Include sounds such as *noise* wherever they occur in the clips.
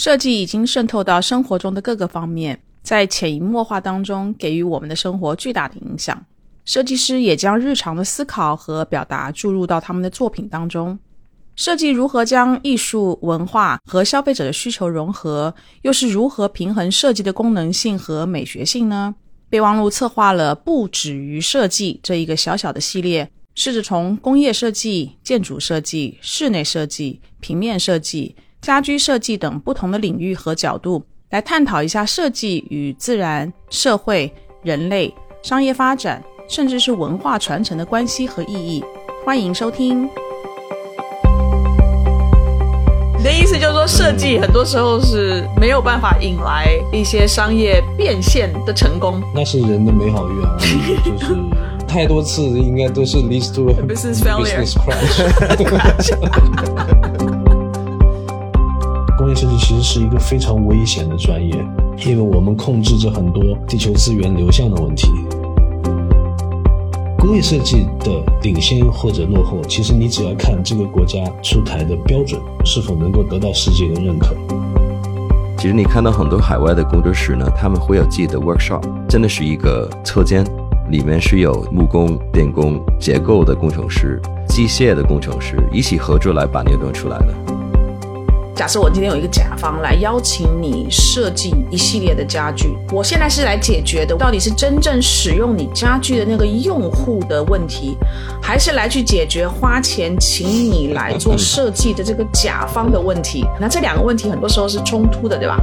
设计已经渗透到生活中的各个方面，在潜移默化当中给予我们的生活巨大的影响。设计师也将日常的思考和表达注入到他们的作品当中。设计如何将艺术文化和消费者的需求融合，又是如何平衡设计的功能性和美学性呢？备忘录策划了不止于设计这一个小小的系列，试着从工业设计、建筑设计、室内设计、平面设计。家居设计等不同的领域和角度来探讨一下设计与自然、社会、人类、商业发展，甚至是文化传承的关系和意义。欢迎收听。你的意思就是说，设计很多时候是没有办法引来一些商业变现的成功？那是人的美好愿望，*laughs* 就是太多次应该都是 leads to business failure。工 *laughs* *laughs* 业设计其实是一个非常危险的专业，因为我们控制着很多地球资源流向的问题。工业设计的领先或者落后，其实你只要看这个国家出台的标准是否能够得到世界的认可。其实你看到很多海外的工作室呢，他们会有自己的 workshop，真的是一个车间，里面是有木工、电工、结构的工程师、机械的工程师一起合作来把那个出来的。假设我今天有一个甲方来邀请你设计一系列的家具，我现在是来解决的，到底是真正使用你家具的那个用户的问题，还是来去解决花钱请你来做设计的这个甲方的问题？那这两个问题很多时候是冲突的，对吧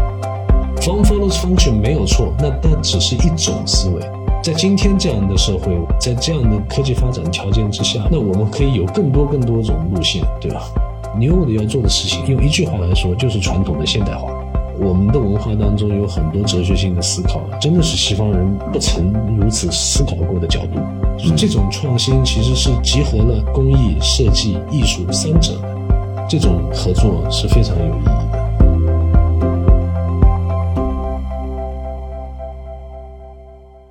？Form follows function 没有错，那但只是一种思维。在今天这样的社会，在这样的科技发展条件之下，那我们可以有更多更多种路线，对吧？牛的要做的事情，用一句话来说，就是传统的现代化。我们的文化当中有很多哲学性的思考，真的是西方人不曾如此思考过的角度。就是这种创新其实是集合了工艺、设计、艺术三者的，这种合作是非常有意义的。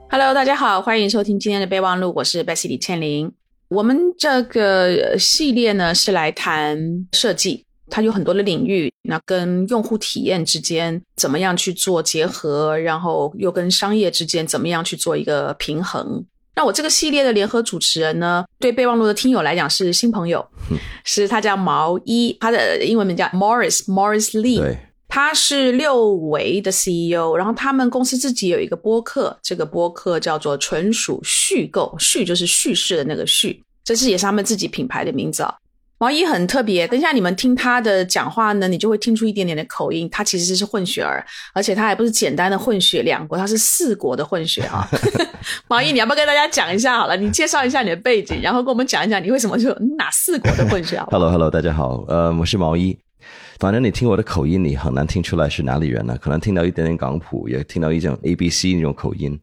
Hello，大家好，欢迎收听今天的备忘录，我是 Bessy 李倩玲。我们这个系列呢是来谈设计，它有很多的领域，那跟用户体验之间怎么样去做结合，然后又跟商业之间怎么样去做一个平衡。那我这个系列的联合主持人呢，对备忘录的听友来讲是新朋友，*laughs* 是他叫毛一，他的英文名叫 Morris Morris Lee。他是六维的 CEO，然后他们公司自己有一个播客，这个播客叫做“纯属虚构”，叙就是叙事的那个叙，这是也是他们自己品牌的名字啊。毛衣很特别，等一下你们听他的讲话呢，你就会听出一点点的口音，他其实是混血儿，而且他还不是简单的混血两国，他是四国的混血哈。*laughs* 毛衣，你要不要跟大家讲一下好了？你介绍一下你的背景，然后跟我们讲一讲你为什么就哪四国的混血？*laughs* Hello，Hello，大家好，呃，我是毛衣。反正你听我的口音，你很难听出来是哪里人呢？可能听到一点点港普，也听到一种 A B C 那种口音。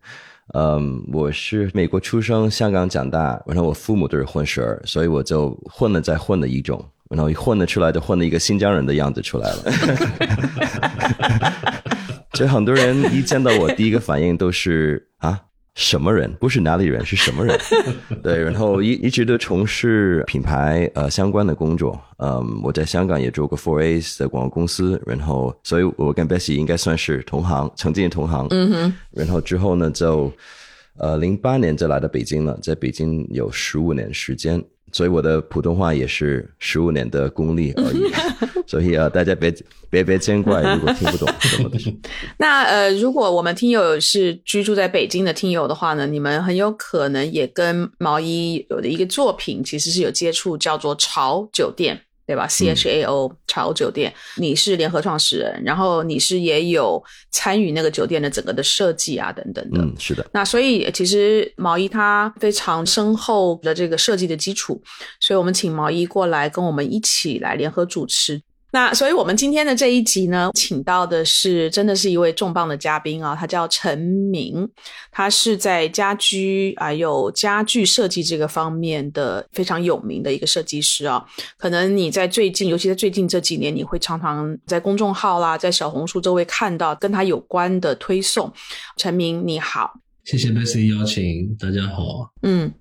嗯，我是美国出生，香港长大，然后我父母都是混血儿，所以我就混了再混的一种，然后混了出来就混了一个新疆人的样子出来了。*laughs* 就很多人一见到我，第一个反应都是啊。什么人？不是哪里人，*laughs* 是什么人？对，然后一一直都从事品牌呃相关的工作。嗯，我在香港也做过 Four A 的广告公司，然后所以我跟 Bessy 应该算是同行，曾经的同行。嗯哼。然后之后呢，就呃零八年就来到北京了，在北京有十五年时间。所以我的普通话也是十五年的功力而已，*laughs* 所以啊，大家别别别见怪，如果听不懂什么的。*laughs* 那呃，如果我们听友是居住在北京的听友的话呢，你们很有可能也跟毛衣有的一个作品其实是有接触，叫做潮酒店。对吧？C H A O 潮酒店，你是联合创始人，然后你是也有参与那个酒店的整个的设计啊，等等的。嗯，是的。那所以其实毛衣他非常深厚的这个设计的基础，所以我们请毛衣过来跟我们一起来联合主持。那所以，我们今天的这一集呢，请到的是真的是一位重磅的嘉宾啊，他叫陈明，他是在家居还有家具设计这个方面的非常有名的一个设计师啊。可能你在最近，尤其在最近这几年，你会常常在公众号啦，在小红书周围看到跟他有关的推送。陈明，你好。谢谢 Bessy 邀请，大家好。嗯，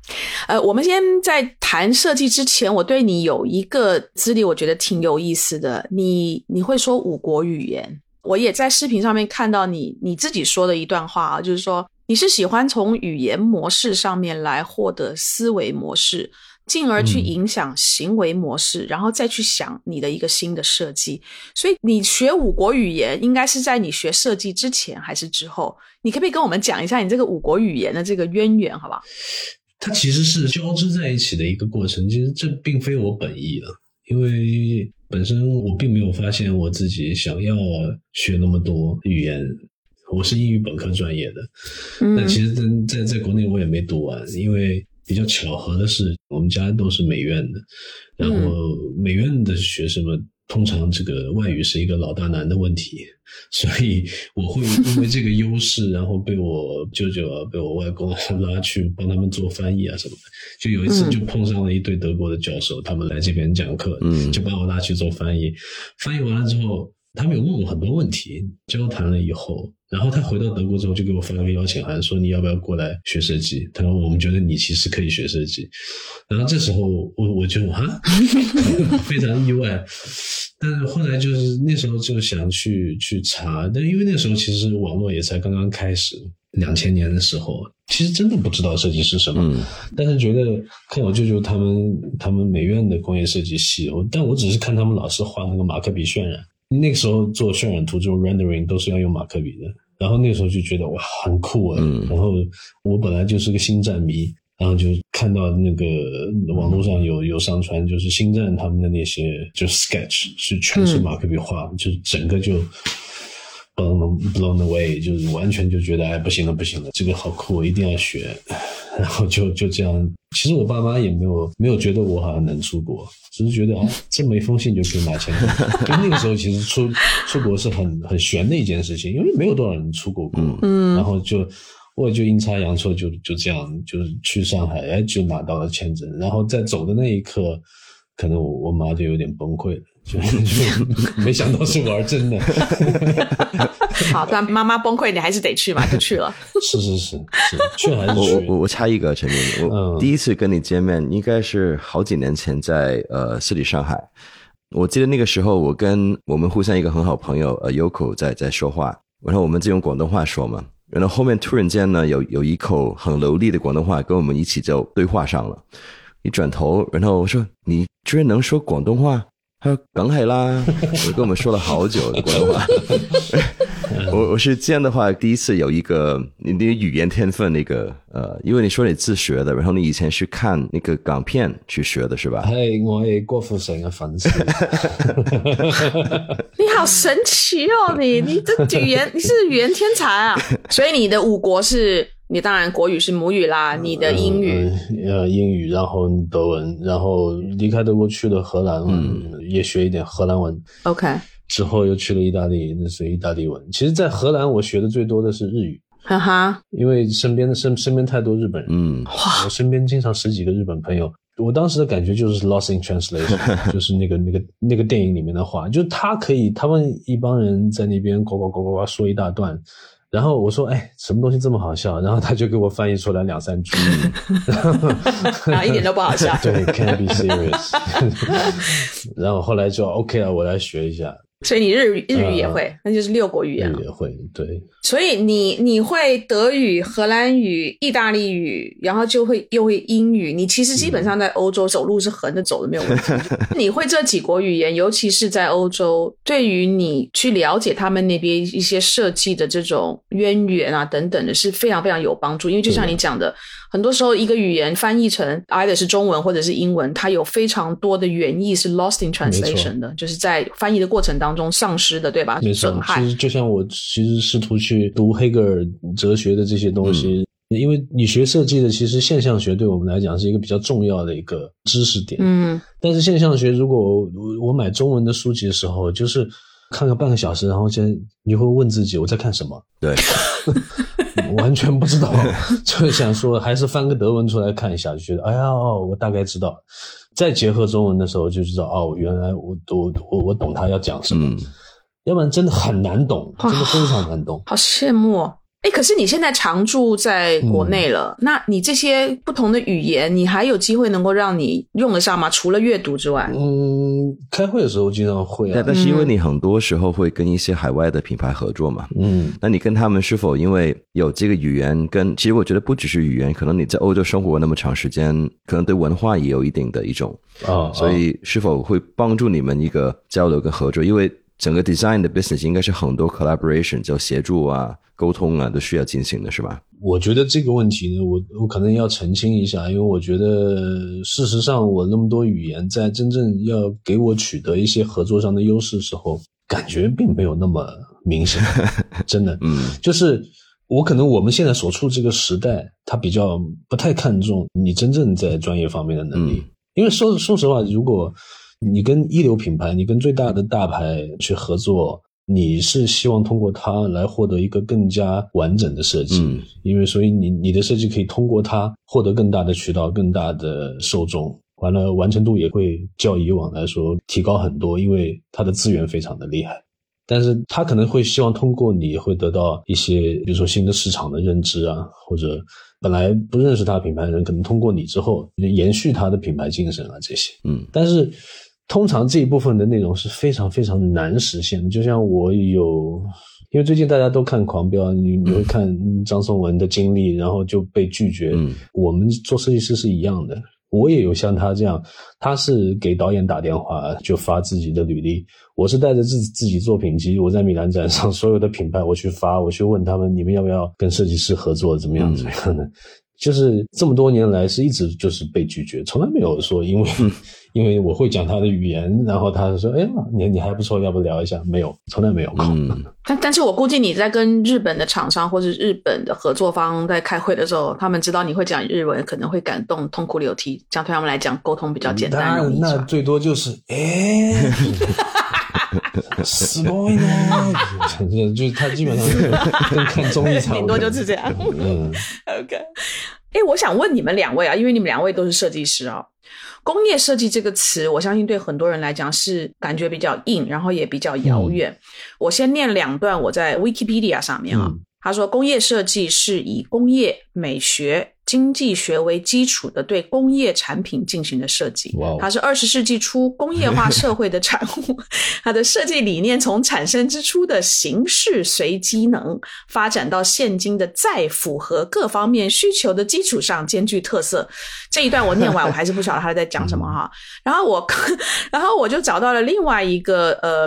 呃，我们先在谈设计之前，我对你有一个资历，我觉得挺有意思的。你你会说五国语言？我也在视频上面看到你你自己说的一段话啊，就是说你是喜欢从语言模式上面来获得思维模式，进而去影响行为模式，然后再去想你的一个新的设计。所以你学五国语言，应该是在你学设计之前还是之后？你可不可以跟我们讲一下你这个五国语言的这个渊源，好不好？它其实是交织在一起的一个过程，其实这并非我本意啊，因为本身我并没有发现我自己想要学那么多语言，我是英语本科专业的，但其实在在在国内我也没读完，因为比较巧合的是，我们家都是美院的，然后美院的学生们。通常这个外语是一个老大难的问题，*laughs* 所以我会因为这个优势，然后被我舅舅啊、被我外公拉去帮他们做翻译啊什么的。就有一次就碰上了一对德国的教授，他们来这边讲课，就把我拉去做翻译。翻译完了之后。他们有问我很多问题，交谈了以后，然后他回到德国之后就给我发了个邀请函，说你要不要过来学设计？他说我们觉得你其实可以学设计。然后这时候我我就啊，*laughs* 非常意外。但是后来就是那时候就想去去查，但因为那时候其实网络也才刚刚开始，两千年的时候，其实真的不知道设计是什么。但是觉得看我舅舅他们他们美院的工业设计系，我但我只是看他们老师画那个马克笔渲染。那个时候做渲染图这种 rendering 都是要用马克笔的，然后那个时候就觉得哇很酷啊，然后我本来就是个星战迷，然后就看到那个网络上有有上传，就是星战他们的那些就 sketch 是全是马克笔画，就是整个就 blown blown away，就是完全就觉得哎不行了不行了，这个好酷，我一定要学。然后就就这样，其实我爸妈也没有没有觉得我好像能出国，只是觉得啊，这么一封信就可以拿钱。*laughs* 就那个时候，其实出出国是很很悬的一件事情，因为没有多少人出过国。嗯，然后就我就阴差阳错就就这样，就是去上海，哎，就拿到了签证。然后在走的那一刻，可能我我妈就有点崩溃了，就就没想到是玩真的。*laughs* 好，但妈妈崩溃，你还是得去嘛，就去了。是是是是，去还是去？我我我插一个陈明，我第一次跟你见面应该是好几年前在呃四里上海。我记得那个时候，我跟我们互相一个很好朋友呃 Yoko 在在说话，然后我们就用广东话说嘛，然后后面突然间呢，有有一口很流利的广东话跟我们一起就对话上了。一转头，然后我说：“你居然能说广东话？”他说：“梗係啦。*laughs* ”我跟我们说了好久的广东话。我我是这样的话，第一次有一个你的语言天分，那个呃，因为你说你自学的，然后你以前是看那个港片去学的，是吧？係我係郭富城嘅粉丝。*laughs* 你好神奇哦，你你的语言你是语言天才啊！*laughs* 所以你的五国是你当然国语是母语啦，你的英语呃英语，然后德文，然后离开德国去了荷兰，嗯，也学一点荷兰文。OK。之后又去了意大利，那是意大利文。其实，在荷兰我学的最多的是日语，哈哈，因为身边的身身边太多日本人，嗯，哇我身边经常十几个日本朋友。我当时的感觉就是 lost in translation，*laughs* 就是那个那个那个电影里面的话，就他可以，他们一帮人在那边呱呱呱呱呱说一大段，然后我说，哎，什么东西这么好笑？然后他就给我翻译出来两三句，然 *laughs* 后一点都不好笑。*laughs* 对，can't be serious。*laughs* 然后后来就 OK 了，我来学一下。所以你日语日语也会，那就是六国语言了。也会，对。所以你你会德语、荷兰语、意大利语，然后就会又会英语。你其实基本上在欧洲走路是横着走的，没有问题。*laughs* 你会这几国语言，尤其是在欧洲，对于你去了解他们那边一些设计的这种渊源啊等等的，是非常非常有帮助。因为就像你讲的。很多时候，一个语言翻译成 either 是中文或者是英文，它有非常多的原意是 lost in translation 的，就是在翻译的过程当中丧失的，对吧？没错，其实就像我其实试图去读黑格尔哲学的这些东西，因为你学设计的，其实现象学对我们来讲是一个比较重要的一个知识点。嗯，但是现象学，如果我买中文的书籍的时候，就是看个半个小时，然后先你会问自己我在看什么？对。*laughs* 完全不知道，*laughs* 就想说还是翻个德文出来看一下，就觉得哎呀，我大概知道。再结合中文的时候，就知道哦，原来我我我我懂他要讲什么。要不然真的很难懂，真的非常难懂。好羡慕。哎，可是你现在常住在国内了，那你这些不同的语言，你还有机会能够让你用得上吗？除了阅读之外，嗯，开会的时候经常会啊，但是因为你很多时候会跟一些海外的品牌合作嘛，嗯，那你跟他们是否因为有这个语言跟，其实我觉得不只是语言，可能你在欧洲生活那么长时间，可能对文化也有一定的一种啊，所以是否会帮助你们一个交流跟合作？因为整个 design 的 business 应该是很多 collaboration 叫协助啊。沟通啊，都需要进行的是吧？我觉得这个问题呢，我我可能要澄清一下，因为我觉得事实上我那么多语言，在真正要给我取得一些合作上的优势时候，感觉并没有那么明显。*laughs* 真的，嗯，就是我可能我们现在所处这个时代，他比较不太看重你真正在专业方面的能力，因为说说实话，如果你跟一流品牌，你跟最大的大牌去合作。你是希望通过它来获得一个更加完整的设计，嗯，因为所以你你的设计可以通过它获得更大的渠道、更大的受众，完了完成度也会较以往来说提高很多，因为它的资源非常的厉害。但是他可能会希望通过你会得到一些，比如说新的市场的认知啊，或者本来不认识他品牌的人，可能通过你之后延续他的品牌精神啊这些，嗯，但是。通常这一部分的内容是非常非常难实现的，就像我有，因为最近大家都看《狂飙》，你你会看张颂文的经历，然后就被拒绝。嗯，我们做设计师是一样的，我也有像他这样，他是给导演打电话就发自己的履历，我是带着自自己作品集，我在米兰展上所有的品牌我去发，我去问他们你们要不要跟设计师合作，怎么样怎么样的。就是这么多年来是一直就是被拒绝，从来没有说因为 *laughs* 因为我会讲他的语言，然后他说：“哎呀，你你还不错，要不聊一下？”没有，从来没有过。*laughs* 但但是我估计你在跟日本的厂商或是日本的合作方在开会的时候，他们知道你会讲日文，可能会感动痛哭流涕，这样对他们来讲沟通比较简单容易。那最多就是哎。*laughs* 死 boy 呢？就是他基本上跟看综艺差不多，顶多就是这样。嗯，OK。哎，我想问你们两位啊，因为你们两位都是设计师啊，工业设计这个词，我相信对很多人来讲是感觉比较硬，然后也比较遥远。我先念两段我在 Wikipedia 上面啊，他说工业设计是以工业美学。经济学为基础的对工业产品进行的设计，它是二十世纪初工业化 *laughs* 社会的产物。*laughs* 它的设计理念从产生之初的形式随机能，发展到现今的在符合各方面需求的基础上兼具特色。这一段我念完，我还是不晓得他在讲什么 *laughs* 哈。然后我，然后我就找到了另外一个呃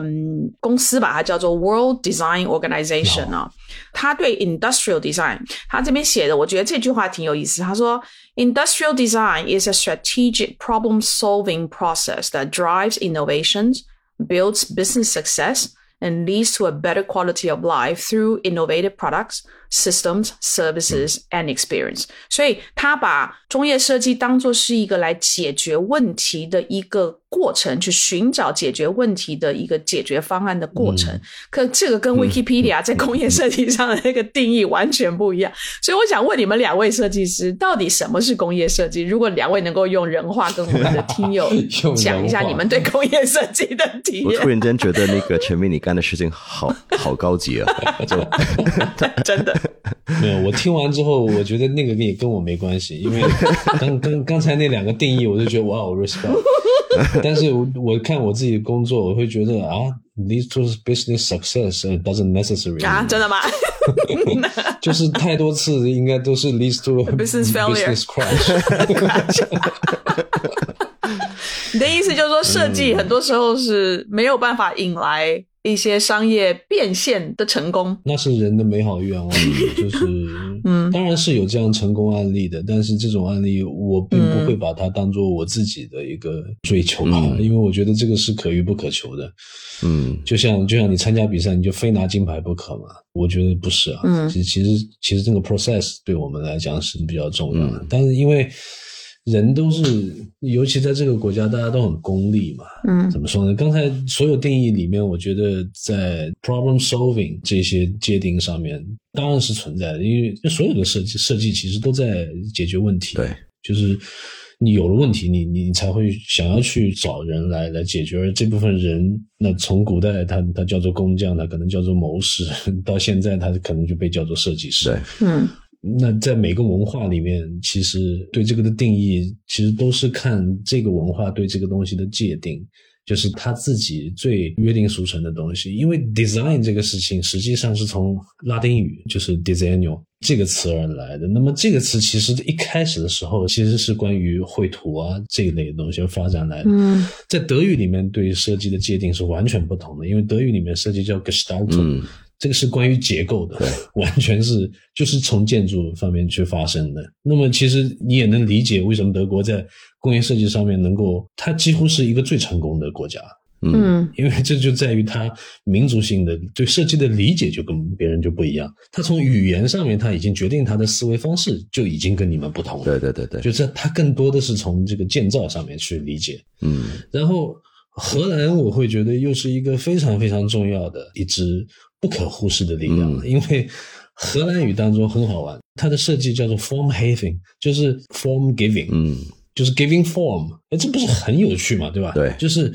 公司吧，它叫做 World Design Organization 啊。他对 Industrial Design，他这边写的，我觉得这句话挺有意思。他说，Industrial Design is a strategic problem-solving process that drives innovations, builds business success, and leads to a better quality of life through innovative products, systems, services, and experience。所以他把工业设计当做是一个来解决问题的一个。过程去寻找解决问题的一个解决方案的过程，可这个跟 Wikipedia 在工业设计上的那个定义完全不一样。所以我想问你们两位设计师，到底什么是工业设计？如果两位能够用人话跟我们的听友 *laughs* 讲一下你们对工业设计的体验，我突然间觉得那个陈明你干的事情好好高级啊！就 *laughs* 真的 *laughs* 没有，我听完之后，我觉得那个也跟我没关系，因为 *laughs* 刚刚刚才那两个定义，我就觉得哇，respect。*laughs* 但是我看我自己的工作，我会觉得啊，leads to business success doesn't necessary 啊，真的吗？就是太多次应该都是 leads to business failure crash。你的意思就是说，设计很多时候是没有办法引来。一些商业变现的成功，那是人的美好愿望，就是，*laughs* 嗯，当然是有这样成功案例的，但是这种案例我并不会把它当做我自己的一个追求吧，因为我觉得这个是可遇不可求的，嗯，就像就像你参加比赛，你就非拿金牌不可嘛？我觉得不是啊，嗯，其实其实其实这个 process 对我们来讲是比较重要的，但是因为。人都是，尤其在这个国家，大家都很功利嘛。嗯，怎么说呢？刚才所有定义里面，我觉得在 problem solving 这些界定上面，当然是存在的，因为所有的设计设计其实都在解决问题。对，就是你有了问题，你你才会想要去找人来来解决。而这部分人，那从古代他他叫做工匠，他可能叫做谋士，*laughs* 到现在他可能就被叫做设计师。对，嗯那在每个文化里面，其实对这个的定义，其实都是看这个文化对这个东西的界定，就是他自己最约定俗成的东西。因为 design 这个事情实际上是从拉丁语就是 designo 这个词而来的。那么这个词其实一开始的时候其实是关于绘图啊这一类的东西而发展来的。嗯在德语里面对设计的界定是完全不同的，因为德语里面设计叫 Gestaltung，、嗯这个是关于结构的，*laughs* 完全是就是从建筑方面去发生的。那么其实你也能理解为什么德国在工业设计上面能够，它几乎是一个最成功的国家，嗯嗯因为这就在于它民族性的对设计的理解就跟别人就不一样。它从语言上面，它已经决定它的思维方式就已经跟你们不同了。对对对对，就是它更多的是从这个建造上面去理解。嗯然后荷兰，我会觉得又是一个非常非常重要的一支不可忽视的力量，嗯因为荷兰语当中很好玩，它的设计叫做 form having，就是 form giving，、嗯就是 giving form，哎，这不是很有趣嘛，对吧？对就是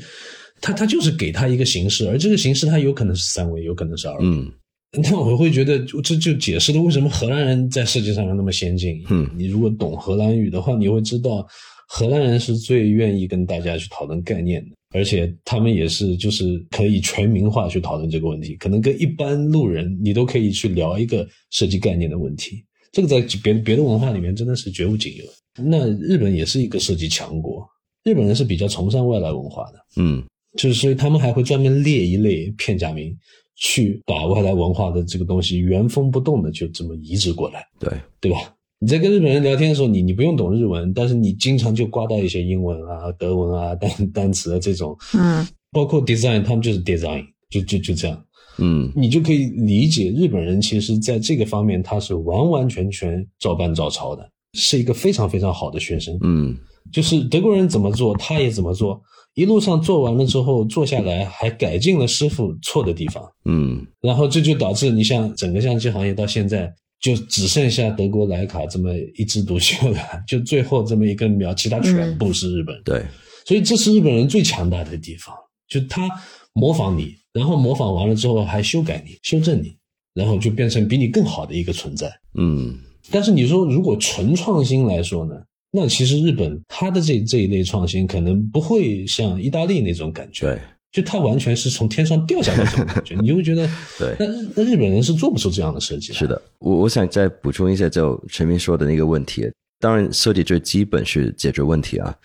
它它就是给它一个形式，而这个形式它有可能是三维，有可能是二维。嗯 *laughs* 那我会觉得，这就解释了为什么荷兰人在设计上面那么先进。嗯你如果懂荷兰语的话，你会知道，荷兰人是最愿意跟大家去讨论概念的，而且他们也是就是可以全民化去讨论这个问题，可能跟一般路人你都可以去聊一个设计概念的问题。这个在别别的文化里面真的是绝无仅有。那日本也是一个设计强国，日本人是比较崇尚外来文化的。嗯就是所以他们还会专门列一类片假名，去把外来文化的这个东西原封不动的就这么移植过来，对，对吧？你在跟日本人聊天的时候，你你不用懂日文，但是你经常就刮到一些英文啊、德文啊、单单词啊这种，嗯包括 design，他们就是 design，就就就这样，嗯你就可以理解日本人其实在这个方面他是完完全全照搬照抄的，是一个非常非常好的学生。嗯就是德国人怎么做，他也怎么做。一路上做完了之后，做下来还改进了师傅错的地方，嗯然后这就导致你像整个相机行业到现在就只剩下德国莱卡这么一枝独秀了，*laughs* 就最后这么一根苗，其他全部是日本人。对，所以这是日本人最强大的地方，就他模仿你，然后模仿完了之后还修改你、修正你，然后就变成比你更好的一个存在。嗯但是你说如果纯创新来说呢？那其实日本它的这这一类创新可能不会像意大利那种感觉，对就它完全是从天上掉下来这种感觉，*laughs* 你就会觉得，对那日那日本人是做不出这样的设计的。是的，我我想再补充一下，就陈明说的那个问题。当然，设计最基本是解决问题啊，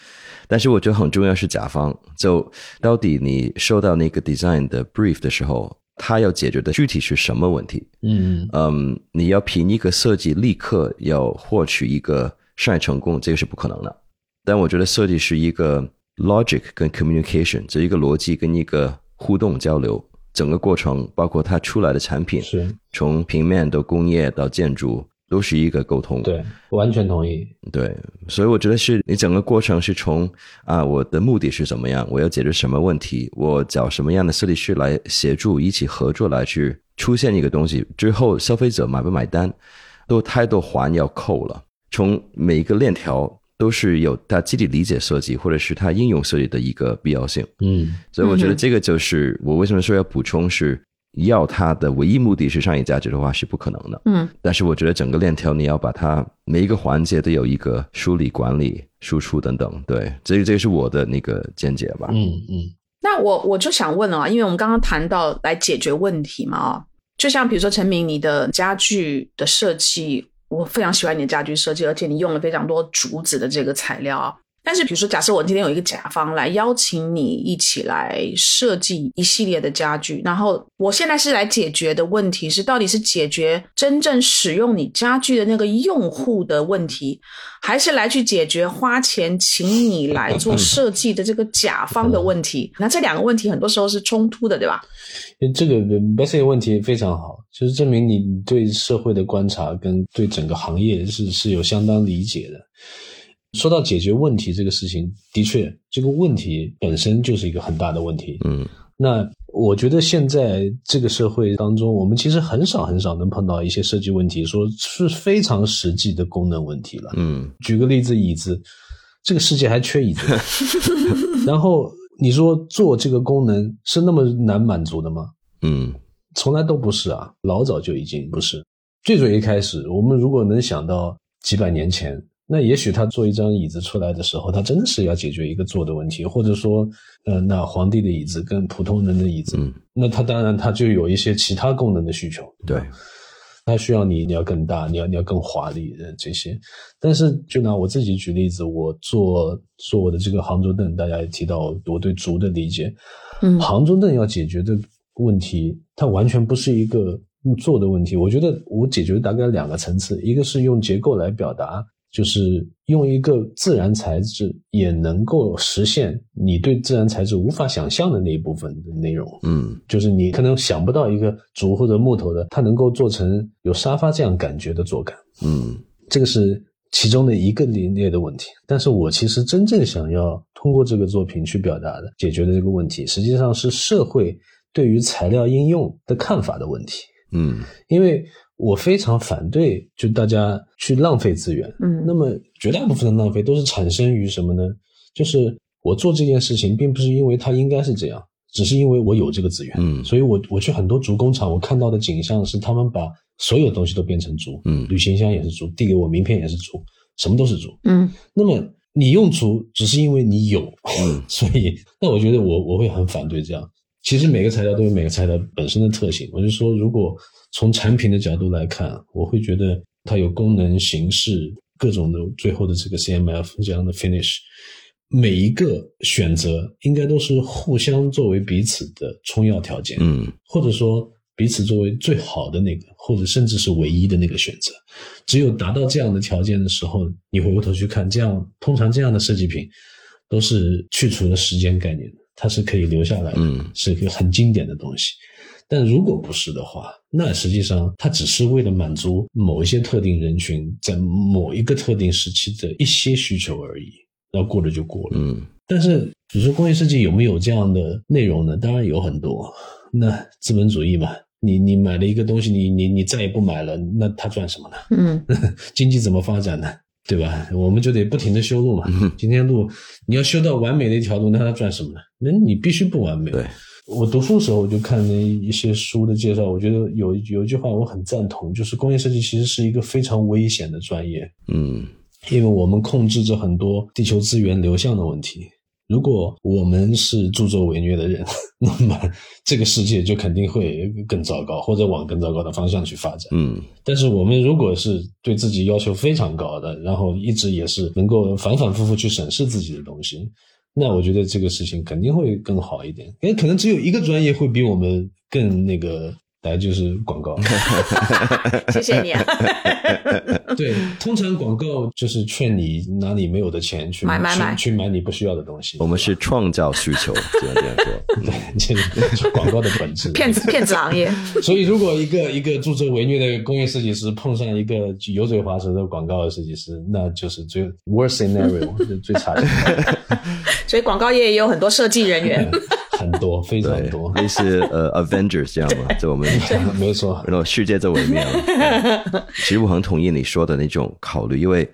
但是我觉得很重要是甲方。就到底你收到那个 design 的 brief 的时候，他要解决的具体是什么问题？嗯嗯，你要凭一个设计立刻要获取一个商业成功，这个是不可能的。但我觉得设计是一个 logic 跟 communication，这一个逻辑跟一个互动交流，整个过程包括它出来的产品，是从平面到工业到建筑，都是一个沟通。对，完全同意。对，所以我觉得是你整个过程是从啊，我的目的是怎么样，我要解决什么问题，我找什么样的设计师来协助，一起合作来去出现一个东西，最后消费者买不买单，都太多环要扣了。从每一个链条都是有它自己理解设计或者是它应用设计的一个必要性。嗯所以我觉得这个就是我为什么说要补充是。要它的唯一目的是商业价值的话是不可能的，嗯但是我觉得整个链条你要把它每一个环节都有一个梳理、管理、输出等等，对，这这是我的那个见解吧。嗯嗯那我我就想问了啊，因为我们刚刚谈到来解决问题嘛啊，就像比如说陈明你的家具的设计，我非常喜欢你的家居设计，而且你用了非常多竹子的这个材料啊。但是比如说，假设我今天有一个甲方来邀请你一起来设计一系列的家具，然后我现在是来解决的问题是，到底是解决真正使用你家具的那个用户的问题，还是来去解决花钱请你来做设计的这个甲方的问题？那这两个问题很多时候是冲突的，对吧？这个 basic 问题非常好，就是证明你对社会的观察跟对整个行业是是有相当理解的。说到解决问题这个事情，的确，这个问题本身就是一个很大的问题。嗯那我觉得现在这个社会当中，我们其实很少很少能碰到一些设计问题，说是非常实际的功能问题了。嗯举个例子，椅子，这个世界还缺椅子。*laughs* 然后你说做这个功能是那么难满足的吗？嗯从来都不是啊，老早就已经不是。最最一开始，我们如果能想到几百年前，那也许他做一张椅子出来的时候，他真的是要解决一个坐的问题，或者说，呃，那皇帝的椅子跟普通人的椅子，嗯，那他当然他就有一些其他功能的需求，对，他需要你你要更大，你要你要更华丽的这些。但是就拿我自己举例子，我做做我的这个杭州凳，大家也提到我对竹的理解，嗯杭州凳要解决的问题，它完全不是一个做的问题。我觉得我解决大概两个层次，一个是用结构来表达，就是用一个自然材质也能够实现你对自然材质无法想象的那一部分的内容。嗯就是你可能想不到一个竹或者木头的，它能够做成有沙发这样感觉的坐感，嗯这个是其中的一个列列的问题。但是我其实真正想要通过这个作品去表达的、解决的这个问题，实际上是社会对于材料应用的看法的问题。嗯因为我非常反对就大家去浪费资源，嗯那么绝大部分的浪费都是产生于什么呢？就是我做这件事情，并不是因为它应该是这样，只是因为我有这个资源。嗯所以我我去很多竹工厂，我看到的景象是他们把所有东西都变成竹，嗯旅行箱也是竹，递给我名片也是竹，什么都是竹。嗯那么你用竹，只是因为你有，嗯所以那我觉得我我会很反对这样。其实每个材料都有每个材料本身的特性。我就说，如果从产品的角度来看，我会觉得它有功能、形式各种的最后的这个 CMF 这样的 finish，每一个选择应该都是互相作为彼此的充要条件。嗯或者说彼此作为最好的那个，或者甚至是唯一的那个选择。只有达到这样的条件的时候，你回过头去看，这样通常这样的设计品都是去除了时间概念的，它是可以留下来的，嗯是一个很经典的东西。但如果不是的话，那实际上它只是为了满足某一些特定人群在某一个特定时期的一些需求而已，然后过了就过了。嗯但是，只是工业设计有没有这样的内容呢？当然有很多。那资本主义嘛，你你买了一个东西，你你你再也不买了，那他赚什么呢？嗯 *laughs* 经济怎么发展呢？对吧？我们就得不停的修路嘛。嗯今天路你要修到完美的一条路，那它赚什么呢？那你必须不完美。对，我读书的时候我就看那一些书的介绍，我觉得有有一句话我很赞同，就是工业设计其实是一个非常危险的专业。嗯因为我们控制着很多地球资源流向的问题。如果我们是助纣为虐的人，*laughs* 那么这个世界就肯定会更糟糕，或者往更糟糕的方向去发展。嗯但是我们如果是对自己要求非常高的，然后一直也是能够反反复复去审视自己的东西，那我觉得这个事情肯定会更好一点。因为可能只有一个专业会比我们更那个，来就是广告。*laughs* 谢谢你啊。*laughs* 对，通常广告就是劝你拿你没有的钱去买买买去去买你不需要的东西。我们是创造需求，只能这样说。*laughs* 对，这是广告的本质。骗子骗子行业，所以，如果一个一个助纣为虐的工业设计师碰上一个油嘴滑舌的广告的设计师，那就是最 worst scenario，是最差的，所以广告业也有很多设计人员。很多，*laughs* 非常多，，类似呃 Avengers 这样嘛，*laughs* 在我们 *laughs* 没错。然后世界在毁灭了。其实我很同意你说的那种考虑，因为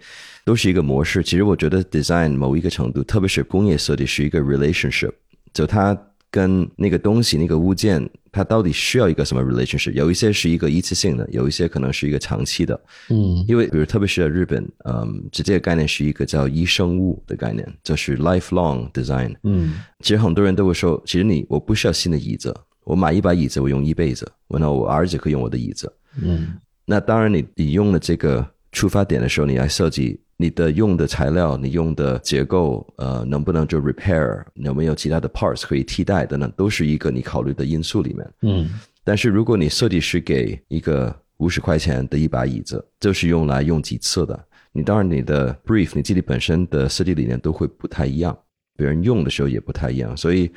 都是一个模式。其实我觉得 design 某一个程度，特别是工业设计，是一个 relationship，就它跟那个东西、那个物件，它到底需要一个什么 relationship？有一些是一个一次性的，有一些可能是一个长期的。嗯因为比如特别是在日本，嗯，直接的概念是一个叫一生物的概念，就是 lifelong design。嗯其实很多人都会说，其实你我不需要新的椅子，我买一把椅子我用一辈子，我那我儿子可以用我的椅子。嗯那当然你，你用了这个出发点的时候，你要设计你的用的材料，你用的结构，呃，能不能就 repair，有没有其他的 parts 可以替代的呢，都是一个你考虑的因素里面。嗯但是如果你设计师给一个五十块钱的一把椅子，就是用来用几次的，你当然你的 brief 你自己本身的设计理念都会不太一样，别人用的时候也不太一样，所以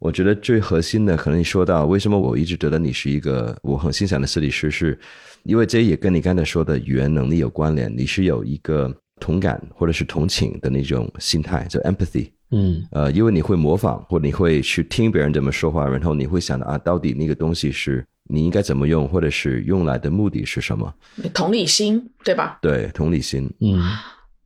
我觉得最核心的，可能你说到为什么我一直觉得你是一个我很欣赏的设计师，是因为这也跟你刚才说的语言能力有关联，你是有一个同感或者是同情的那种心态，叫 empathy。嗯呃，因为你会模仿，或者你会去听别人怎么说话，然后你会想到啊，到底那个东西是你应该怎么用，或者是用来的目的是什么？同理心，对吧？对，同理心。嗯哎，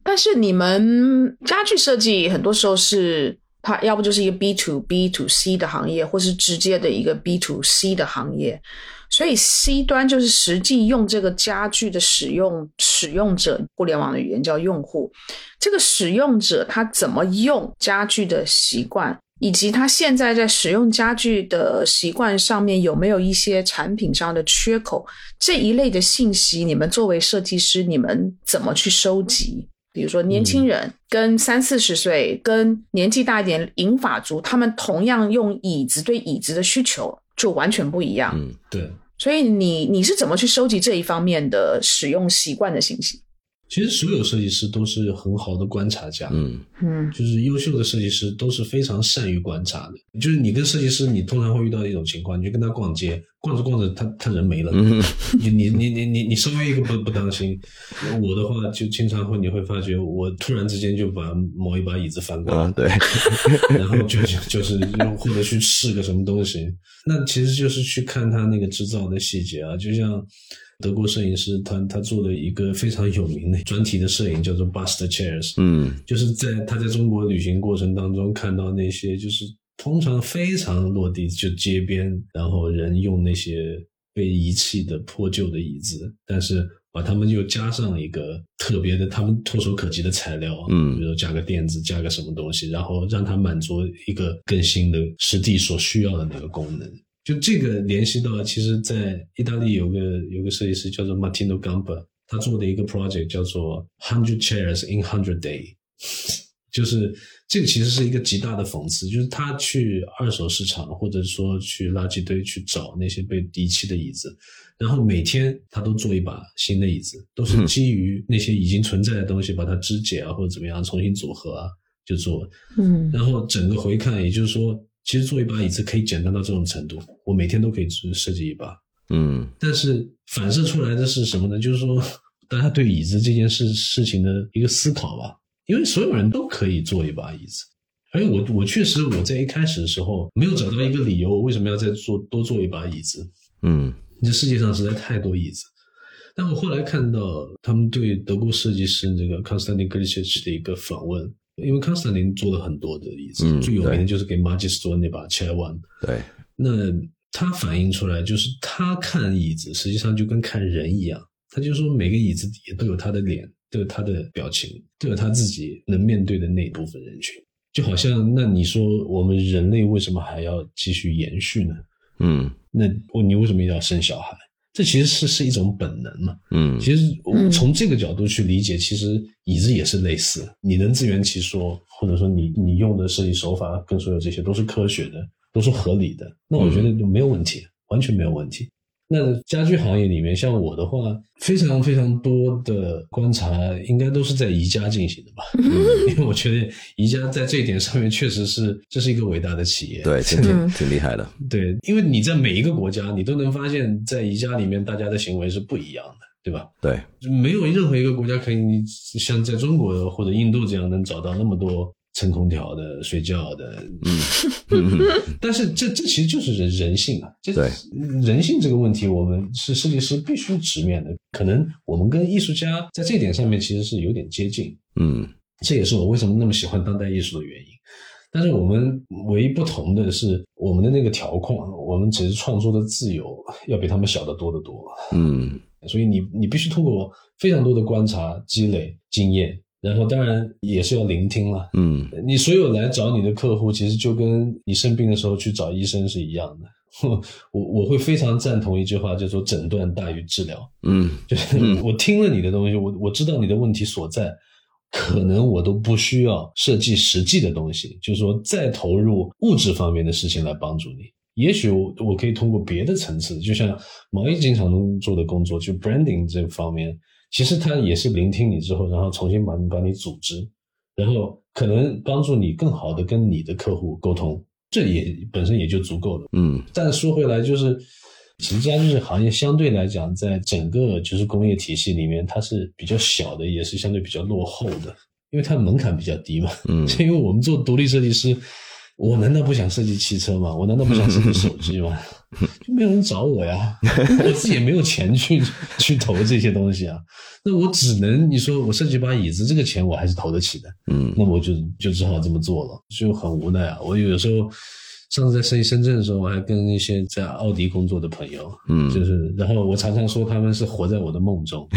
但是你们家具设计很多时候是它要不就是一个 B to B to C 的行业，或是直接的一个 B to C 的行业。所以 C 端就是实际用这个家具的使用使用者，互联网的语言叫用户。这个使用者他怎么用家具的习惯，以及他现在在使用家具的习惯上面有没有一些产品上的缺口，这一类的信息，你们作为设计师，你们怎么去收集？比如说年轻人跟三四十岁跟年纪大一点银发族，他们同样用椅子，对椅子的需求就完全不一样。嗯，对，所以你你是怎么去收集这一方面的使用习惯的信息？其实所有设计师都是很好的观察家，嗯。嗯。就是优秀的设计师都是非常善于观察的。就是你跟设计师，你通常会遇到一种情况，你就跟他逛街，逛着逛着他他人没了，嗯。你你你你你你稍微一个不不当心，我的话就经常会你会发觉，我突然之间就把某一把椅子翻过来，啊，对，然后就就就是又或者去试个什么东西，那其实就是去看他那个制造的细节啊，就像。德国摄影师他他做了一个非常有名的专题的摄影，叫做 Buster Chairs，嗯。就是在他在中国旅行过程当中看到那些就是通常非常落地，就街边，然后人用那些被遗弃的破旧的椅子，但是把他们又加上一个特别的他们唾手可及的材料，嗯。比如说加个垫子，加个什么东西，然后让它满足一个更新的实地所需要的那个功能。就这个联系到，其实，在意大利有个有个设计师叫做 Martino Gamba，他做的一个 project 叫做 Hundred Chairs in Hundred Day，*laughs* 就是这个其实是一个极大的讽刺，就是他去二手市场或者说去垃圾堆去找那些被遗弃的椅子，然后每天他都做一把新的椅子，都是基于那些已经存在的东西，把它肢解啊或者怎么样重新组合啊，就做。嗯。然后整个回看，也就是说，其实做一把椅子可以简单到这种程度，我每天都可以设计一把。嗯但是反射出来的是什么呢？就是说，大家对椅子这件事事情的一个思考吧。因为所有人都可以做一把椅子，而且我我确实我在一开始的时候没有找到一个理由，我为什么要再做多做一把椅子？嗯这世界上实在太多椅子。但我后来看到他们对德国设计师这个 Konstantin g l i c h 的一个访问，因为 Konstantin 做了很多的椅子，嗯最有名的就是给 Magis 做的那把 Chair One。对，那他反映出来就是他看椅子，实际上就跟看人一样，他就说每个椅子底下都有他的脸，都有他的表情，都有他自己能面对的那部分人群。就好像，那你说我们人类为什么还要继续延续呢？嗯那我你为什么要生小孩？这其实是是一种本能嘛。嗯其实我嗯从这个角度去理解，其实椅子也是类似，你能自圆其说，或者说你你用的设计手法跟所有这些都是科学的，都是合理的，那我觉得就没有问题，完全没有问题。那家具行业里面，像我的话，非常非常多的观察，应该都是在宜家进行的吧？*laughs* 因为我觉得宜家在这一点上面确实是这是一个伟大的企业。*laughs* 对，挺厉害的。对，因为你在每一个国家，你都能发现，在宜家里面大家的行为是不一样的，对吧？对，没有任何一个国家可以你像在中国或者印度这样能找到那么多蹭空调的、睡觉的。*laughs* 嗯但是这这其实就是人人性啊，这人性这个问题，我们是设计师必须直面的。可能我们跟艺术家在这点上面其实是有点接近，嗯这也是我为什么那么喜欢当代艺术的原因。但是我们唯一不同的是，我们的那个条框，我们只是创作的自由要比他们小得多得多。嗯所以你你必须通过非常多的观察、积累经验，然后当然也是要聆听了。嗯你所有来找你的客户，其实就跟你生病的时候去找医生是一样的。*laughs* 我我会非常赞同一句话，叫做“诊断大于治疗”。嗯就是 *laughs* 我听了你的东西，我我知道你的问题所在，可能我都不需要设计实际的东西，就是说再投入物质方面的事情来帮助你。也许我我可以通过别的层次，就像毛衣经常做的工作，就 branding 这方面，其实他也是聆听你之后，然后重新把你把你组织，然后可能帮助你更好的跟你的客户沟通，这也本身也就足够了。嗯但说回来，就是其实家具行业相对来讲，在整个就是工业体系里面，它是比较小的，也是相对比较落后的，因为它门槛比较低嘛。嗯 *laughs* 因为我们做独立设计师，我难道不想设计汽车吗？我难道不想设计手机吗？*laughs* 就没有人找我呀，我自己也没有钱去 *laughs* 去投这些东西啊。那我只能你说我设计把椅子，这个钱我还是投得起的，嗯那我就就只好这么做了，就很无奈啊。我有时候上次在深深圳的时候，我还跟一些在奥迪工作的朋友，嗯就是然后我常常说他们是活在我的梦中。*laughs*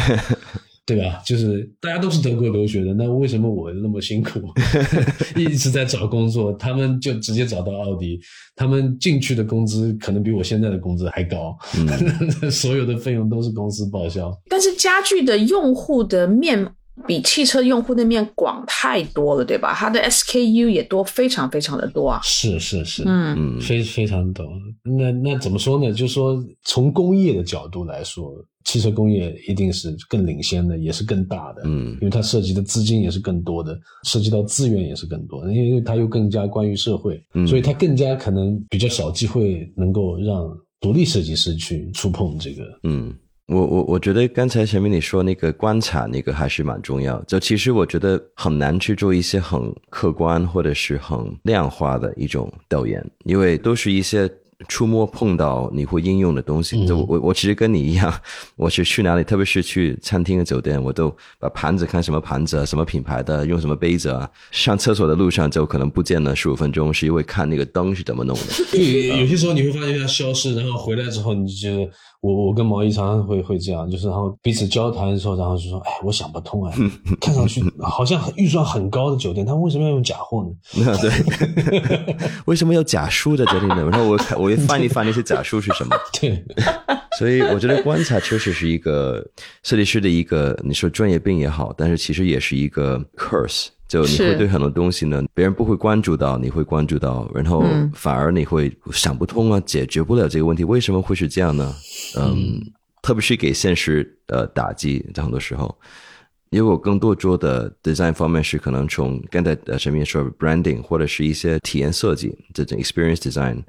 对吧？就是大家都是德国留学的，那为什么我那么辛苦，*laughs* 一直在找工作？他们就直接找到奥迪，他们进去的工资可能比我现在的工资还高，*laughs* 所有的费用都是公司报销。但是家具的用户的面比汽车用户那面广太多了，对吧？它的 SKU 也多，非常非常的多啊。是是是，嗯嗯非非常多。那那怎么说呢？就是说从工业的角度来说，汽车工业一定是更领先的，也是更大的。嗯因为它涉及的资金也是更多的，涉及到资源也是更多的，因为它又更加关于社会，嗯所以它更加可能比较少机会能够让独立设计师去触碰这个。嗯，我我我觉得刚才前面你说那个观察那个还是蛮重要。就其实我觉得很难去做一些很客观或者是很量化的一种调研，因为都是一些。触摸碰到你会应用的东西，就我我我其实跟你一样，*laughs* 我是去哪里，特别是去餐厅和酒店，我都把盘子看什么盘子啊，什么品牌的，用什么杯子啊。上厕所的路上就可能不见了十五分钟，是因为看那个灯是怎么弄的。*laughs* 对，有些时候你会发现它消失，然后回来之后，你就我我跟毛衣常常会会这样，就是然后彼此交谈的时候，然后就说，哎，我想不通哎，*laughs* 看上去好像预算很高的酒店，他为什么要用假货呢？*laughs* 对，为什么要假书在这里呢？然后我看我也翻一翻那些假书是什么。*laughs* 对，所以我觉得观察确实是一个设计师的一个，你说专业病也好，但是其实也是一个 curse。就你会对很多东西呢，别人不会关注到，你会关注到，然后嗯反而你会想不通啊，解决不了这个问题，为什么会是这样呢？嗯，特别是给现实呃打击，在很多时候。因为我更多做的 design 方面是可能从刚才呃前面说 branding 或者是一些体验设计这种 experience design，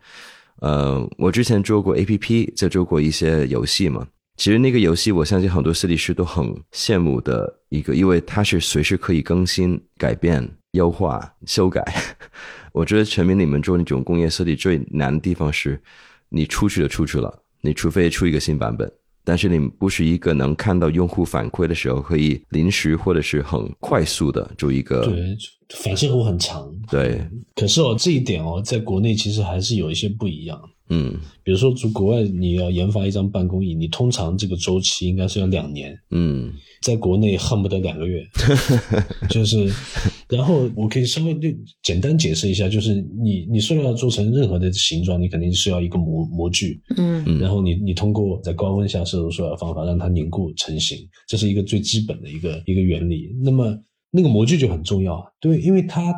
呃，我之前做过 A P P，就做过一些游戏嘛。其实那个游戏，我相信很多设计师都很羡慕的一个，因为它是随时可以更新、改变、优化、修改。*laughs* 我觉得全民里面做那种工业设计最难的地方是，你出去就出去了，你除非出一个新版本，但是你不是一个能看到用户反馈的时候，可以临时或者是很快速的做一个对，反射弧很长。对，可是哦，这一点哦，在国内其实还是有一些不一样。嗯。比如说，从国外你要研发一张办公椅，你通常这个周期应该是要两年，嗯。在国内恨不得两个月。*laughs* 就是，然后我可以稍微就简单解释一下，就是你你塑料做成任何的形状，你肯定是要一个模模具，嗯。嗯然后你你通过在高温下摄入塑料方法让它凝固成型，这是一个最基本的一个一个原理。那么那个模具就很重要，对，因为它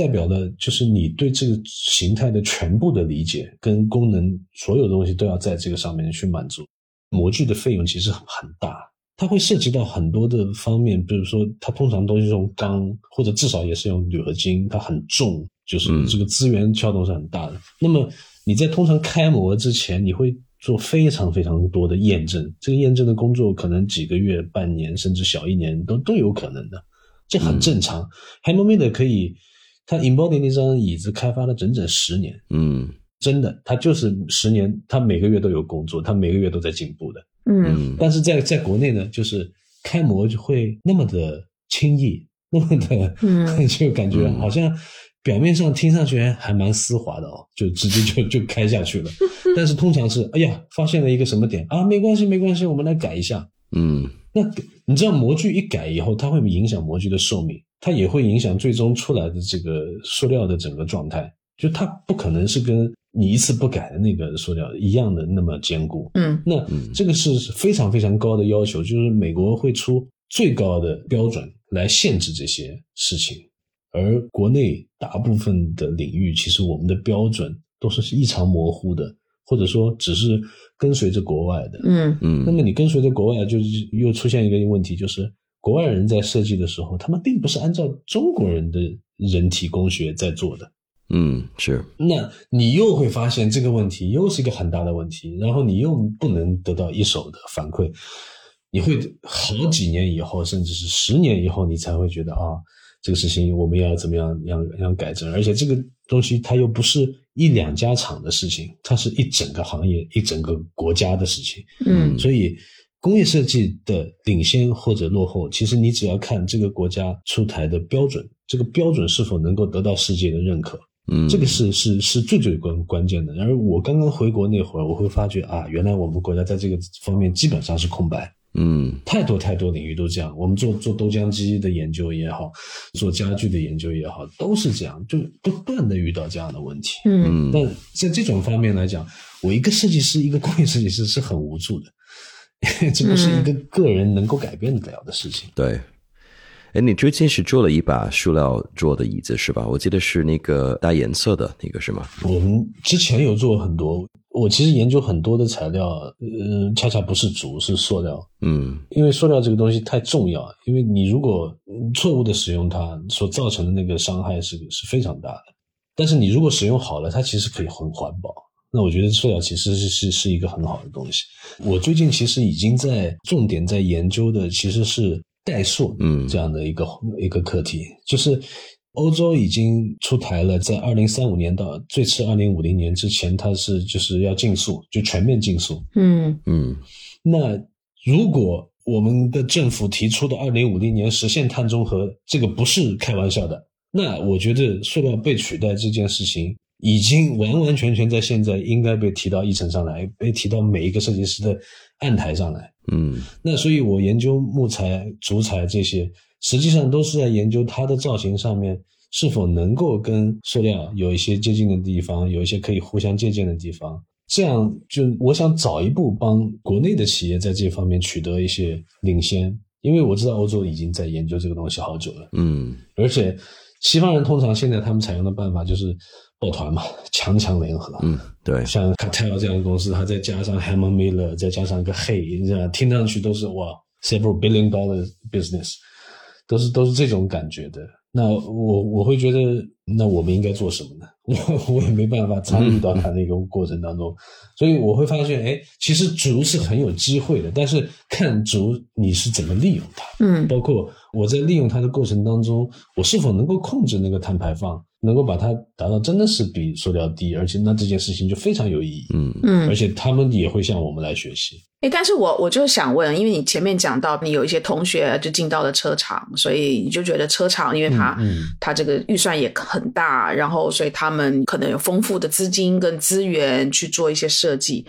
代表的就是你对这个形态的全部的理解跟功能，所有东西都要在这个上面去满足。模具的费用其实很很大，它会涉及到很多的方面，比如说它通常都是用钢，或者至少也是用铝合金，它很重，就是嗯这个资源撬动是很大的。那么你在通常开模之前，你会做非常非常多的验证，这个验证的工作可能几个月、半年，甚至小一年都都有可能的，这很正常。Handmade 可以，他 Embody 那张椅子开发了整整十年，嗯。真的，他就是十年，他每个月都有工作，他每个月都在进步的。嗯。嗯。但是在在国内呢，就是开模就会那么的轻易，*laughs* 那么的，嗯。*laughs* 就感觉好像表面上听上去还还蛮丝滑的哦，就直接就 *laughs* 就开下去了。但是通常是，哎呀，发现了一个什么点啊，没关系没关系，我们来改一下。嗯。那你知道模具一改以后，它会影响模具的寿命，它也会影响最终出来的这个塑料的整个状态。就它不可能是跟你一次不改的那个塑料一样的那么坚固。嗯那这个是非常非常高的要求，就是美国会出最高的标准来限制这些事情，而国内大部分的领域，其实我们的标准都是异常模糊的，或者说只是跟随着国外的。嗯嗯那么你跟随着国外，就是又出现一个问题，就是国外人在设计的时候，他们并不是按照中国人的人体工学在做的。嗯是那你又会发现这个问题又是一个很大的问题，然后你又不能得到一手的反馈，你会好几年以后，甚至是十年以后，你才会觉得啊，这个事情我们要怎么样样样改正，而且这个东西它又不是一两家厂的事情，它是一整个行业、一整个国家的事情。嗯所以，工业设计的领先或者落后，其实你只要看这个国家出台的标准，这个标准是否能够得到世界的认可，嗯，这个是是是最最关关键的。然而，我刚刚回国那会儿，我会发觉啊，原来我们国家在这个方面基本上是空白。嗯太多太多领域都这样，我们做做豆浆机的研究也好，做家具的研究也好，都是这样，就不断的遇到这样的问题。嗯嗯但在这种方面来讲，我一个设计师，一个工业设计师是很无助的，*laughs* 这不是一个个人能够改变得了的事情。对。哎，你最近是做了一把塑料做的椅子是吧？我记得是那个带颜色的那个是吗？我们之前有做很多，我其实研究很多的材料，呃，恰恰不是竹，是塑料。嗯因为塑料这个东西太重要，因为你如果嗯错误的使用它，所造成的那个伤害是是非常大的。但是你如果使用好了，它其实可以很环保。那我觉得塑料其实是是是一个很好的东西。我最近其实已经在重点在研究的其实是代塑，嗯这样的一个一个课题，就是欧洲已经出台了，在二零三五年到最迟二零五零年之前，它是就是要禁塑，就全面禁塑。嗯嗯那如果我们的政府提出的二零五零年实现碳中和，这个不是开玩笑的，那我觉得塑料被取代这件事情，已经完完全全在现在应该被提到议程上来，被提到每一个设计师的案台上来。嗯那所以，我研究木材、竹材这些，实际上都是在研究它的造型上面是否能够跟塑料有一些接近的地方，有一些可以互相借鉴的地方。这样就我想早一步帮国内的企业在这方面取得一些领先，因为我知道欧洲已经在研究这个东西好久了，嗯而且西方人通常现在他们采用的办法就是抱团嘛，强强联合。嗯，对，像 Cartel 这样的公司，它再加上 Hammer Miller，再加上一个 Hey，这样听上去都是哇，several billion dollar business，都是都是这种感觉的。那我我会觉得，那我们应该做什么呢？*laughs* 我我也没办法参与到它那个过程当中，所以我会发现，哎，其实竹是很有机会的，但是看竹你是怎么利用它。嗯包括我在利用它的过程当中，我是否能够控制那个碳排放，能够把它达到真的是比塑料低，而且那这件事情就非常有意义。嗯嗯而且他们也会向我们来学习。哎，但是我我就想问，因为你前面讲到你有一些同学就进到了车厂，所以你就觉得车厂，因为他、嗯嗯他这个预算也很大，然后所以他们可能有丰富的资金跟资源去做一些设计。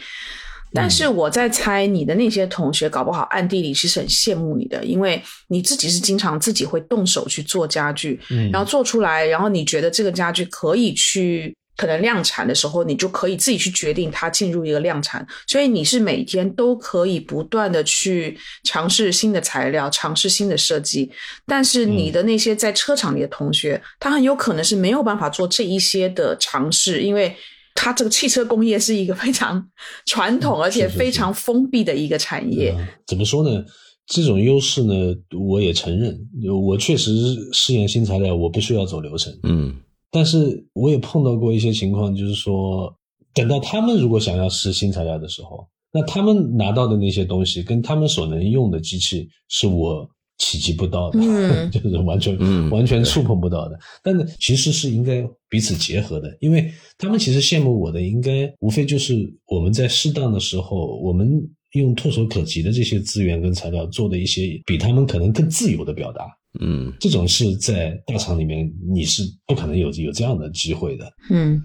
但是我在猜，你的那些同学搞不好暗地里其实很羡慕你的，因为你自己是经常自己会动手去做家具，嗯然后做出来，然后你觉得这个家具可以去可能量产的时候，你就可以自己去决定它进入一个量产，所以你是每天都可以不断的去尝试新的材料，尝试新的设计。但是你的那些在车厂里的同学，他很有可能是没有办法做这一些的尝试，因为。它这个汽车工业是一个非常 *laughs* 传统而且非常封闭的一个产业。呃怎么说呢？这种优势呢，我也承认，我确实试验新材料，我不需要走流程。嗯但是我也碰到过一些情况，就是说，等到他们如果想要试新材料的时候，那他们拿到的那些东西，跟他们所能用的机器，是我企及不到的，嗯 *laughs* 就是完全、嗯 *laughs* 完全触碰不到的。但是其实是应该彼此结合的，因为他们其实羡慕我的，应该无非就是我们在适当的时候，我们用唾手可及的这些资源跟材料做的一些比他们可能更自由的表达。嗯这种是在大厂里面你是不可能有有这样的机会的。嗯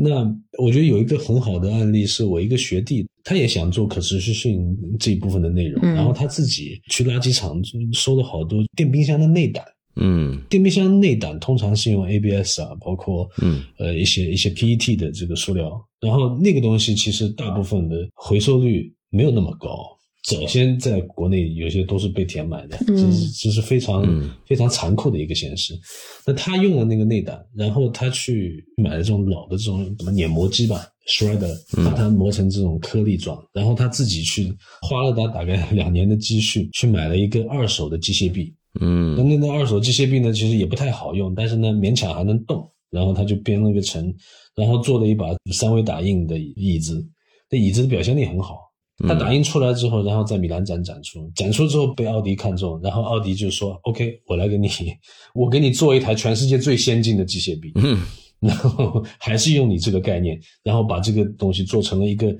那我觉得有一个很好的案例，是我一个学弟，他也想做可持续性这一部分的内容，嗯然后他自己去垃圾场收了好多电冰箱的内胆。嗯电冰箱内胆通常是用 ABS 啊，包括嗯呃一些一些 PET 的这个塑料，然后那个东西其实大部分的回收率没有那么高。早先在国内有些都是被填满的，嗯这是这是非常、嗯非常残酷的一个现实。那他用了那个内胆，然后他去买了这种老的这种什么碾磨机吧，shredder，把它磨成这种颗粒状，然后他自己去花了他大概两年的积蓄去买了一个二手的机械臂，那嗯那那二手机械臂呢，其实也不太好用，但是呢勉强还能动。然后他就编了个程，然后做了一把三维打印的椅子，那椅子的表现力很好。他打印出来之后，然后在米兰展展出，展出之后被奥迪看中，然后奥迪就说：“OK，我来给你，*laughs* 我给你做一台全世界最先进的机械臂。”嗯。*laughs* 然后还是用你这个概念，然后把这个东西做成了一个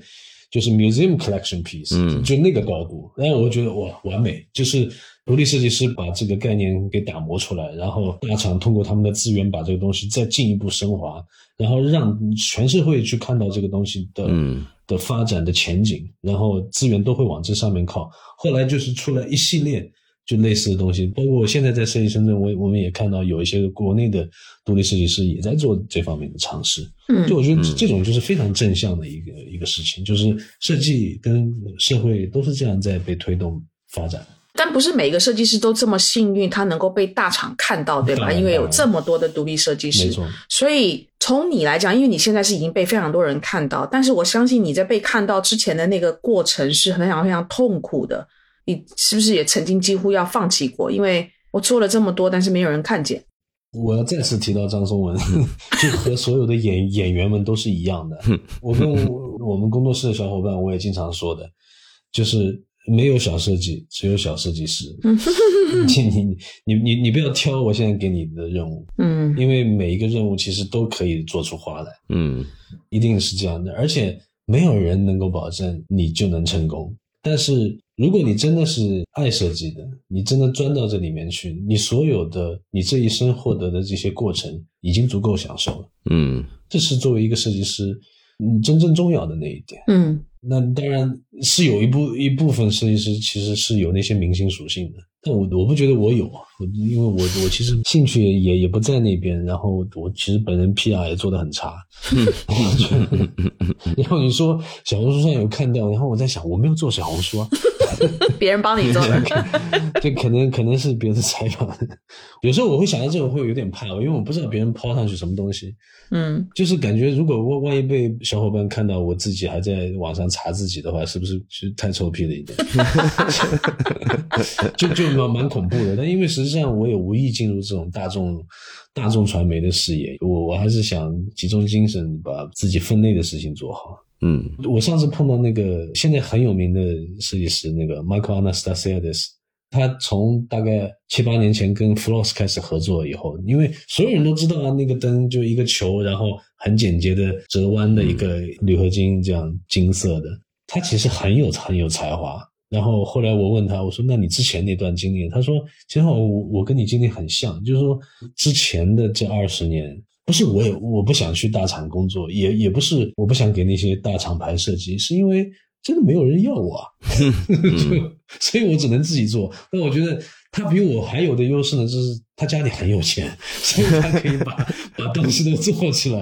就是 museum collection piece，嗯。就那个高度，然后我觉得哇完美，就是独立设计师把这个概念给打磨出来，然后大厂通过他们的资源把这个东西再进一步升华，然后让全社会去看到这个东西的、嗯的发展的前景，然后资源都会往这上面靠。后来就是出来一系列就类似的东西，包括我现在在设计深圳，我我们也看到有一些国内的独立设计师也在做这方面的尝试。嗯就我觉得这这种就是非常正向的一个一个事情，就是设计跟社会都是这样在被推动发展。但不是每个设计师都这么幸运，他能够被大厂看到，对吧？因为有这么多的独立设计师，所以从你来讲，因为你现在是已经被非常多人看到，但是我相信你在被看到之前的那个过程是非常非常痛苦的。你是不是也曾经几乎要放弃过？因为我做了这么多，但是没有人看见。我要再次提到张颂文，*laughs* 就和所有的演演员们都是一样的。*laughs* 我跟我我们工作室的小伙伴，我也经常说的，就是没有小设计，只有小设计师。*laughs* 你你你你你不要挑我现在给你的任务，嗯因为每一个任务其实都可以做出花来，嗯一定是这样的。而且没有人能够保证你就能成功。但是如果你真的是爱设计的，你真的钻到这里面去，你所有的你这一生获得的这些过程已经足够享受了。嗯这是作为一个设计师，嗯，真正重要的那一点。嗯那当然是有一部一部分设计师其实是有那些明星属性的，但我我不觉得我有啊，我因为我我其实兴趣也也也不在那边，然后我其实本人 PR 也做的很差，*laughs* *laughs* 然后你说小红书上有看到，然后我在想我没有做小红书啊，*laughs* 别人帮你做的。*laughs* 这可能可能是别人采访，有时候我会想到这个会有点怕，因为我不知道别人抛上去什么东西，嗯就是感觉如果万万一被小伙伴看到我自己还在网上查自己的话，是不是是太臭屁了一点？*laughs* 就就蛮蛮恐怖的。但因为实际上我也无意进入这种大众大众传媒的视野，我我还是想集中精神把自己分内的事情做好。嗯我上次碰到那个现在很有名的设计师，那个 Michael Anastasiadis，他从大概七八年前跟 Floss 开始合作以后，因为所有人都知道啊，那个灯就一个球，然后很简洁的折弯的一个铝合金，这样金色的，他其实很有很有才华。然后后来我问他，我说：“那你之前那段经历？”他说：“其实我我跟你经历很像，就是说之前的这二十年，不是我也我不想去大厂工作，也也不是我不想给那些大厂牌设计，是因为真的没有人要我啊，就 *laughs* *laughs* 所以我只能自己做。但我觉得他比我还有的优势呢，就是他家里很有钱，所以他可以把 *laughs* 把东西都做出来。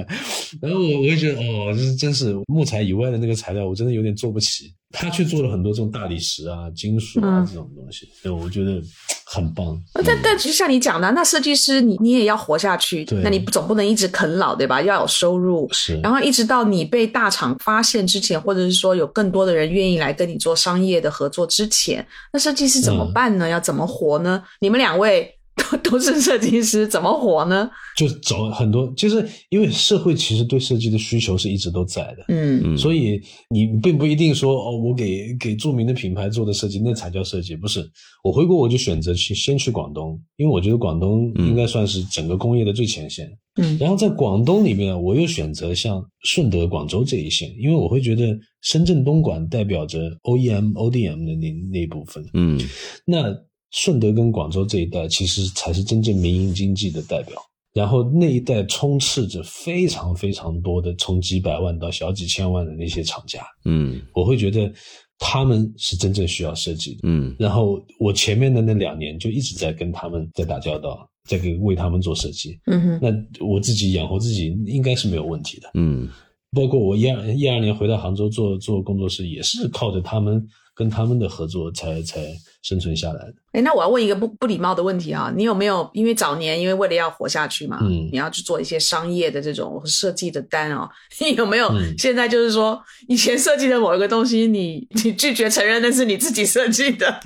然后我我会觉得，哦，这真是木材以外的那个材料，我真的有点做不起。他去做了很多这种大理石啊、金属啊、嗯这种东西，对我觉得很棒。但但就像你讲的，那设计师你你也要活下去，那你总不能一直啃老对吧？要有收入，是，然后一直到你被大厂发现之前，或者是说有更多的人愿意来跟你做商业的合作之前，那设计师怎么办呢？要怎么活呢？你们两位都 *laughs* 都是设计师，怎么活呢？就找很多，就是因为社会其实对设计的需求是一直都在的。嗯嗯，所以你并不一定说哦，我给给著名的品牌做的设计那才叫设计，不是。我回国我就选择去先去广东，因为我觉得广东应该算是整个工业的最前线。嗯然后在广东里面，我又选择像顺德、广州这一线，因为我会觉得深圳、东莞代表着 OEM、ODM 的那那一部分。嗯那顺德跟广州这一带，其实才是真正民营经济的代表。然后那一带充斥着非常非常多的从几百万到小几千万的那些厂家，嗯我会觉得他们是真正需要设计的。嗯然后我前面的那两年就一直在跟他们在打交道，在给为他们做设计。嗯哼那我自己养活自己应该是没有问题的。嗯包括我一二一二年回到杭州做做工作室，也是靠着他们跟他们的合作才才生存下来的。哎，那我要问一个不不礼貌的问题啊，你有没有因为早年因为为了要活下去嘛，嗯你要去做一些商业的这种设计的单哦，*laughs* 你有没有嗯现在就是说以前设计的某一个东西你，*laughs* 你拒绝承认那是你自己设计的？*laughs*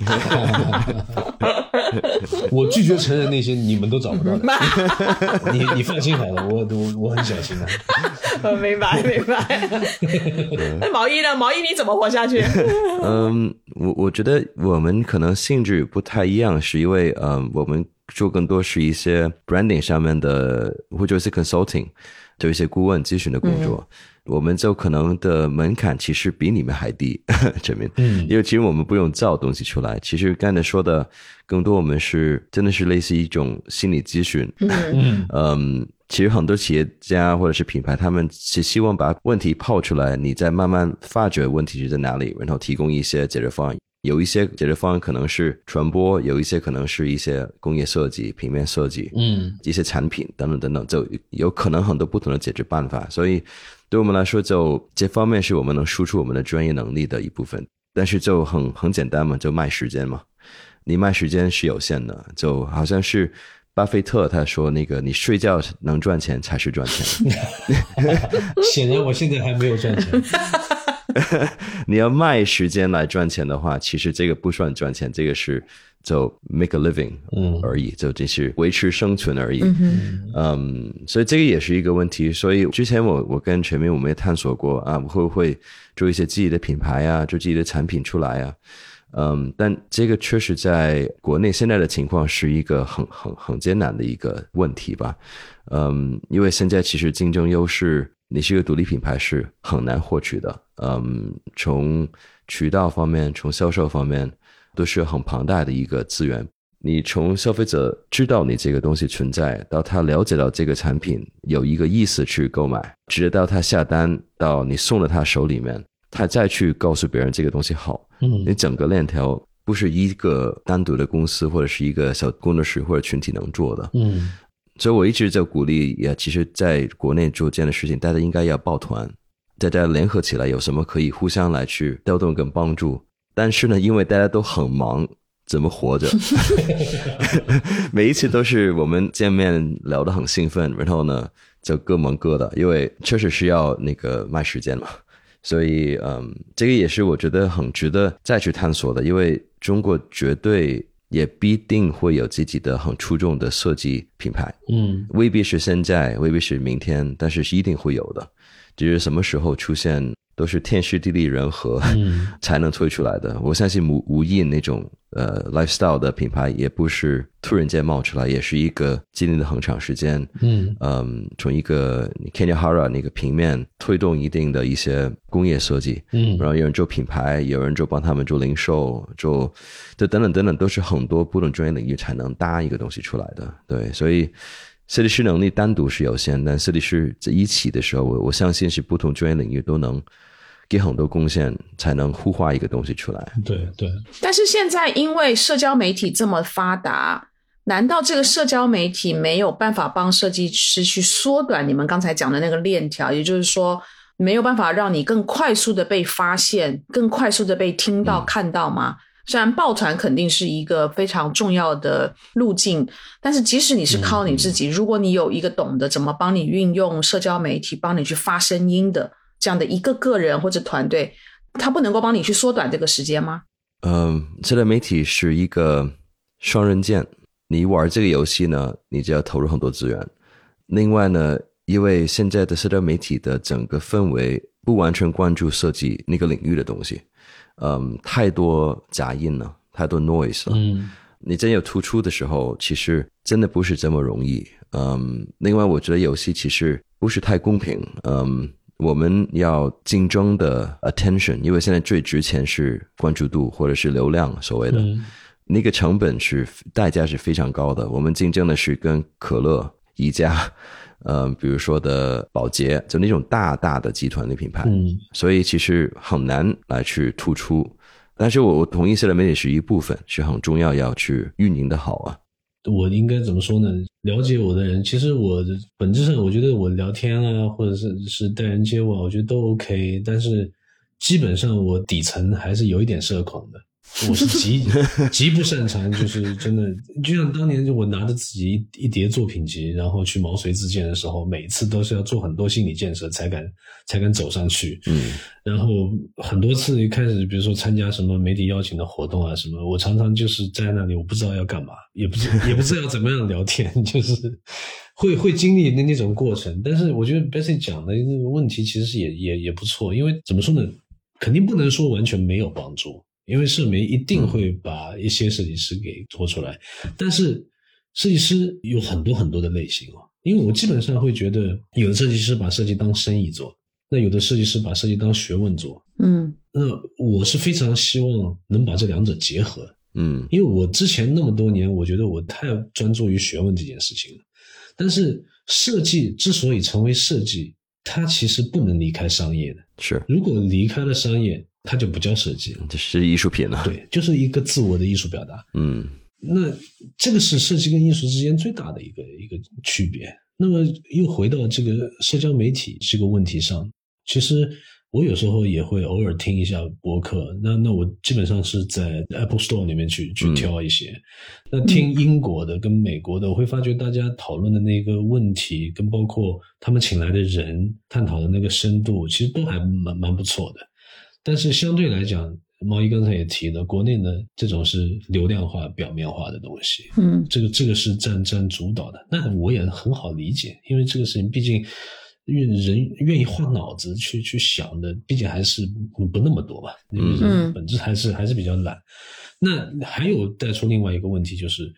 我拒绝承认那些你们都找不到的。你你放心好了，我我我很小心的。呃明白明白。那毛衣呢？毛衣你怎么活下去？嗯，我我觉得我们可能性质不太一样，是因为嗯，我们做更多是一些 branding 上面的，或者是 consulting，就一些顾问咨询的工作，我们就可能的门槛其实比你们还低，*laughs* 这边，嗯。因为其实我们不用造东西出来，其实刚才说的更多，我们是真的是类似一种心理咨询，嗯。*laughs* 嗯，其实很多企业家或者是品牌，他们是希望把问题抛出来，你再慢慢发掘问题是在哪里，然后提供一些解决方案。有一些解决方案可能是传播，有一些可能是一些工业设计、平面设计，嗯一些产品等等等等，就有可能很多不同的解决办法。所以对我们来说，就这方面是我们能输出我们的专业能力的一部分。但是就很很简单嘛，就卖时间嘛。你卖时间是有限的，就好像是巴菲特他说那个，你睡觉能赚钱才是赚钱。*laughs* 显然我现在还没有赚钱。*laughs* 你要卖时间来赚钱的话，其实这个不算赚钱，这个是就 make a living 嗯而已，就只是维持生存而已。嗯嗯，所以这个也是一个问题。所以之前我我跟陈明我们也探索过啊，会不会做一些自己的品牌啊，做自己的产品出来啊？嗯，但这个确实在国内现在的情况是一个很很很艰难的一个问题吧。嗯，因为现在其实竞争优势，你是一个独立品牌是很难获取的。嗯，从渠道方面，从销售方面，都是很庞大的一个资源。你从消费者知道你这个东西存在，到他了解到这个产品有一个意思去购买，直到他下单，到你送到他手里面，他再去告诉别人这个东西好，嗯你整个链条不是一个单独的公司或者是一个小工作室或者群体能做的。嗯所以我一直在鼓励，也其实在国内做这样的事情，大家应该要抱团，大家联合起来，有什么可以互相来去调动跟帮助。但是呢，因为大家都很忙，怎么活着？*laughs* 每一次都是我们见面聊得很兴奋，然后呢就各忙各的，因为确实是要那个卖时间嘛。所以，嗯，这个也是我觉得很值得再去探索的，因为中国绝对也必定会有自己的很出众的设计品牌，嗯未必是现在，未必是明天，但是是一定会有的。只是什么时候出现，都是天时地利人和、嗯 *laughs* 才能推出来的。我相信无无印那种呃 lifestyle 的品牌，也不是突然间冒出来，也是一个经历了很长时间。嗯嗯，从一个 Kenya Hara 那个平面推动一定的一些工业设计，嗯然后有人做品牌，有人就帮他们做零售，做这等等等等，都是很多不同专业领域才能搭一个东西出来的。对，所以设计师能力单独是有限，但设计师在一起的时候，我我相信是不同专业领域都能给很多贡献，才能孵化一个东西出来。对对，但是现在因为社交媒体这么发达，难道这个社交媒体没有办法帮设计师去缩短你们刚才讲的那个链条？也就是说，没有办法让你更快速的被发现，更快速的被听到、看到吗？虽然抱团肯定是一个非常重要的路径，但是即使你是靠你自己，如果你有一个懂得怎么帮你运用社交媒体、帮你去发声音的这样的一个个人或者团队，他不能够帮你去缩短这个时间吗？嗯，社交媒体是一个双刃剑。你玩这个游戏呢，你就要投入很多资源。另外呢，因为现在的社交媒体的整个氛围不完全关注设计那个领域的东西，嗯，太多杂音了，太多 noise 了。嗯你真有突出的时候，其实真的不是这么容易。嗯，另外我觉得游戏其实不是太公平。嗯，我们要竞争的 attention，因为现在最值钱是关注度或者是流量，所谓的、嗯那个成本是代价是非常高的。我们竞争的是跟可乐、宜家，嗯，比如说的宝洁，就那种大大的集团的品牌。嗯所以其实很难来去突出。但是我我同意，社交媒体是一部分，是很重要，要去运营的好啊。我应该怎么说呢？了解我的人，其实我本质上，我觉得我聊天啊，或者是是待人接物啊，我觉得都 OK。但是基本上我底层还是有一点社恐的，我是极极不擅长，就是真的，就像当年就我拿着自己一一叠作品集，然后去毛遂自荐的时候，每次都是要做很多心理建设才敢才敢走上去。嗯然后很多次一开始，比如说参加什么媒体邀请的活动啊什么，我常常就是在那里，我不知道要干嘛，也不知 *laughs* 也不知道要怎么样聊天，*laughs* 就是会会经历那那种过程。但是我觉得 Bessy 讲的那个问题其实也也也不错，因为怎么说呢，肯定不能说完全没有帮助，因为社媒一定会把一些设计师给拖出来，但是设计师有很多很多的类型哦。因为我基本上会觉得，有的设计师把设计当生意做，那有的设计师把设计当学问做。嗯那我是非常希望能把这两者结合，嗯因为我之前那么多年，我觉得我太专注于学问这件事情了。但是设计之所以成为设计，它其实不能离开商业的。是，如果离开了商业，它就不叫设计了。这是艺术品了。，对，就是一个自我的艺术表达。嗯那这个是设计跟艺术之间最大的一个一个区别。那么又回到这个社交媒体这个问题上，其实我有时候也会偶尔听一下播客。那那我基本上是在 Apple Store 里面去去嗯挑一些。那听英国的跟美国的，我会发觉大家讨论的那个问题，跟包括他们请来的人探讨的那个深度，其实都还蛮蛮不错的。但是相对来讲，毛衣刚才也提了，国内呢这种是流量化、表面化的东西，嗯这个这个是占占主导的。那我也很好理解，因为这个事情毕竟愿人愿意花脑子去去想的，毕竟还是不不那么多吧。嗯人本质还是还是比较懒。那还有带出另外一个问题，就是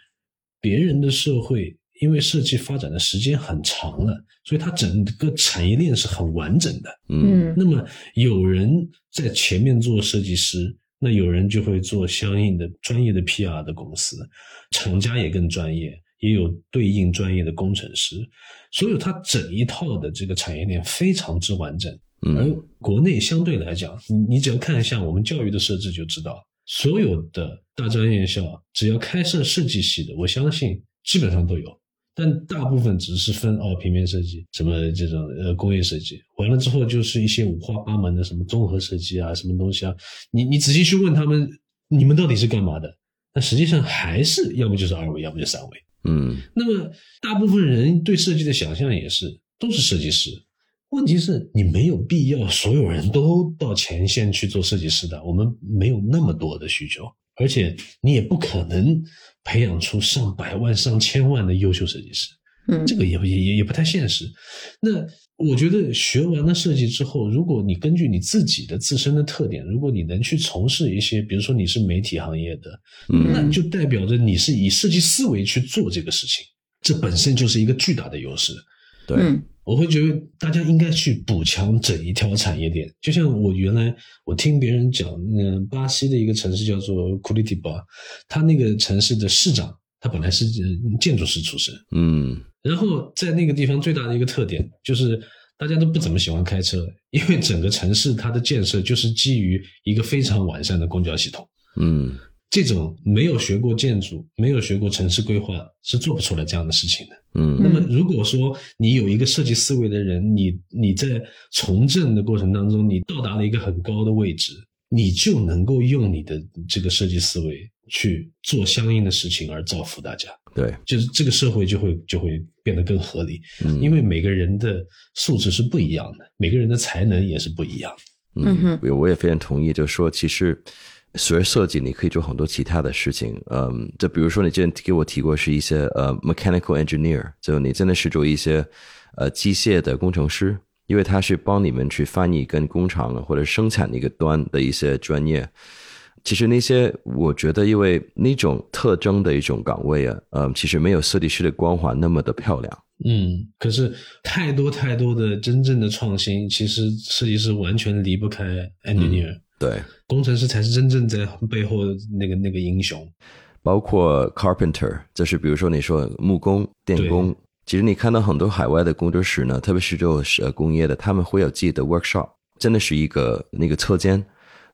别人的社会因为设计发展的时间很长了，所以它整个产业链是很完整的。嗯嗯那么有人在前面做设计师，那有人就会做相应的专业的 PR 的公司，厂家也更专业，也有对应专业的工程师，所有它整一套的这个产业链非常之完整。而嗯国内相对来讲，你你只要看一下我们教育的设置就知道，所有的大专院校只要开设设计系的，我相信基本上都有。但大部分只是分哦，平面设计什么这种呃工业设计，完了之后就是一些五花八门的什么综合设计啊，什么东西啊，你你仔细去问他们，你们到底是干嘛的？那实际上还是要么就是二维，要么就三维。嗯。那么大部分人对设计的想象也是都是设计师，问题是你没有必要所有人都到前线去做设计师的，我们没有那么多的需求，而且你也不可能培养出上百万、上千万的优秀设计师，嗯这个也也也也不太现实。那我觉得学完了设计之后，如果你根据你自己的自身的特点，如果你能去从事一些，比如说你是媒体行业的，嗯那就代表着你是以设计思维去做这个事情，这本身就是一个巨大的优势。对，嗯。我会觉得大家应该去补强整一条产业链。就像我原来我听别人讲，嗯、巴西的一个城市叫做库里蒂巴，他那个城市的市长，他本来是呃建筑师出身，嗯。然后在那个地方最大的一个特点就是大家都不怎么喜欢开车，因为整个城市它的建设就是基于一个非常完善的公交系统。嗯这种没有学过建筑、没有学过城市规划，是做不出来这样的事情的。嗯那么，如果说你有一个设计思维的人，你你在从政的过程当中，你到达了一个很高的位置，你就能够用你的这个设计思维去做相应的事情，而造福大家。对，就是这个社会就会就会变得更合理，嗯因为每个人的素质是不一样的，每个人的才能也是不一样的。嗯哼我我也非常同意，就是说，其实学设计你可以做很多其他的事情，嗯，就比如说你之前给我提过是一些呃 mechanical engineer，就你真的是做一些呃机械的工程师，因为他是帮你们去翻译跟工厂或者生产那个端的一些专业。其实那些我觉得，因为那种特征的一种岗位啊，嗯，其实没有设计师的光环那么的漂亮。嗯，可是太多太多的真正的创新，其实设计师完全离不开 engineer，、对，工程师才是真正在背后的那个那个英雄。包括 carpenter，就是比如说你说木工、电工，其实你看到很多海外的工作室呢，特别是做呃工业的，他们会有自己的 workshop，真的是一个那个车间，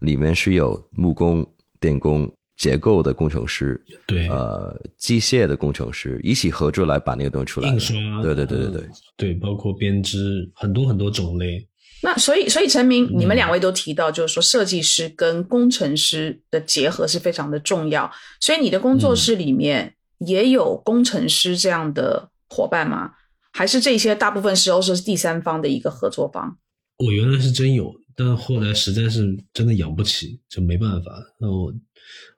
里面是有木工、电工、结构的工程师，对，呃，机械的工程师一起合作来把那个东西出来。印刷，对对对对对嗯对，包括编织，很多很多种类。那所以，所以陈明，你们嗯两位都提到，就是说设计师跟工程师的结合是非常的重要。所以你的工作室里面也有工程师这样的伙伴吗？还是这些大部分时候是第三方的一个合作方？我原来是真有，但后来实在是真的养不起，就没办法。那我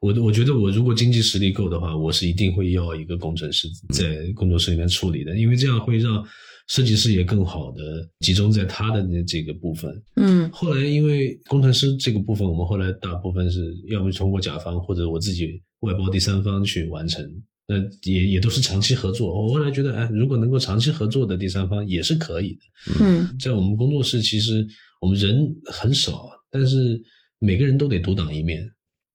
我我觉得我如果经济实力够的话，我是一定会要一个工程师在工作室里面处理的，因为这样会让设计师也更好的集中在他的那这个部分。嗯后来因为工程师这个部分，我们后来大部分是要么通过甲方或者我自己外包第三方去完成那也也都是长期合作。我后来觉得，哎，如果能够长期合作的第三方也是可以的。嗯在我们工作室，其实我们人很少，但是每个人都得独当一面。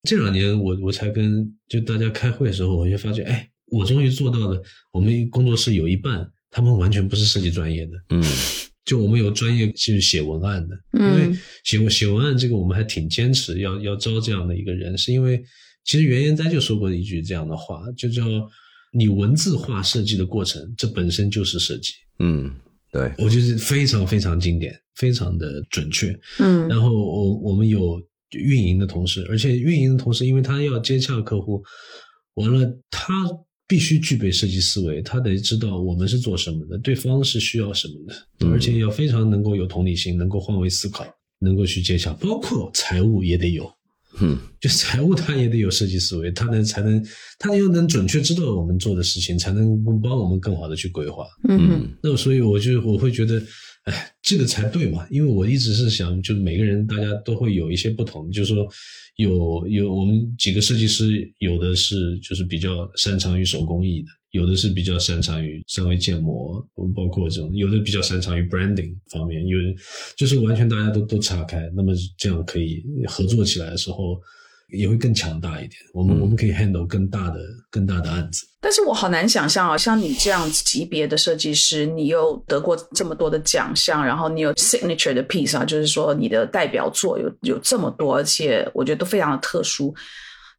这两年我我才跟就大家开会的时候，我就发觉，哎，我终于做到了。我们工作室有一半，他们完全不是设计专业的，嗯就我们有专业去写文案的，因为嗯写文写文案这个我们还挺坚持要要招这样的一个人，是因为其实袁研哉就说过一句这样的话，就叫你文字化设计的过程，这本身就是设计。嗯，对，我觉得非常非常经典，非常的准确。嗯然后我我们有运营的同事，而且运营的同事，因为他要接洽客户，完了他必须具备设计思维，他得知道我们是做什么的，对方是需要什么的，嗯而且要非常能够有同理心，能够换位思考，能够去接洽，包括财务也得有。嗯就财务他也得有设计思维，他能才能他又能准确知道我们做的事情，才能帮我们更好的去规划。嗯嗯那所以我就我会觉得，哎，这个才对嘛，因为我一直是想，就每个人大家都会有一些不同，就是说有有我们几个设计师，有的是就是比较擅长于手工艺的，有的是比较擅长于三维建模，包括这种，有的比较擅长于 branding 方面，有就是完全大家都都岔开，那么这样可以合作起来的时候。也会更强大一点，我们、嗯我们可以 handle 更大的更大的案子。但是我好难想象啊，像你这样级别的设计师，你又得过这么多的奖项，然后你有 signature 的 piece 啊，就是说你的代表作有有这么多，而且我觉得都非常的特殊。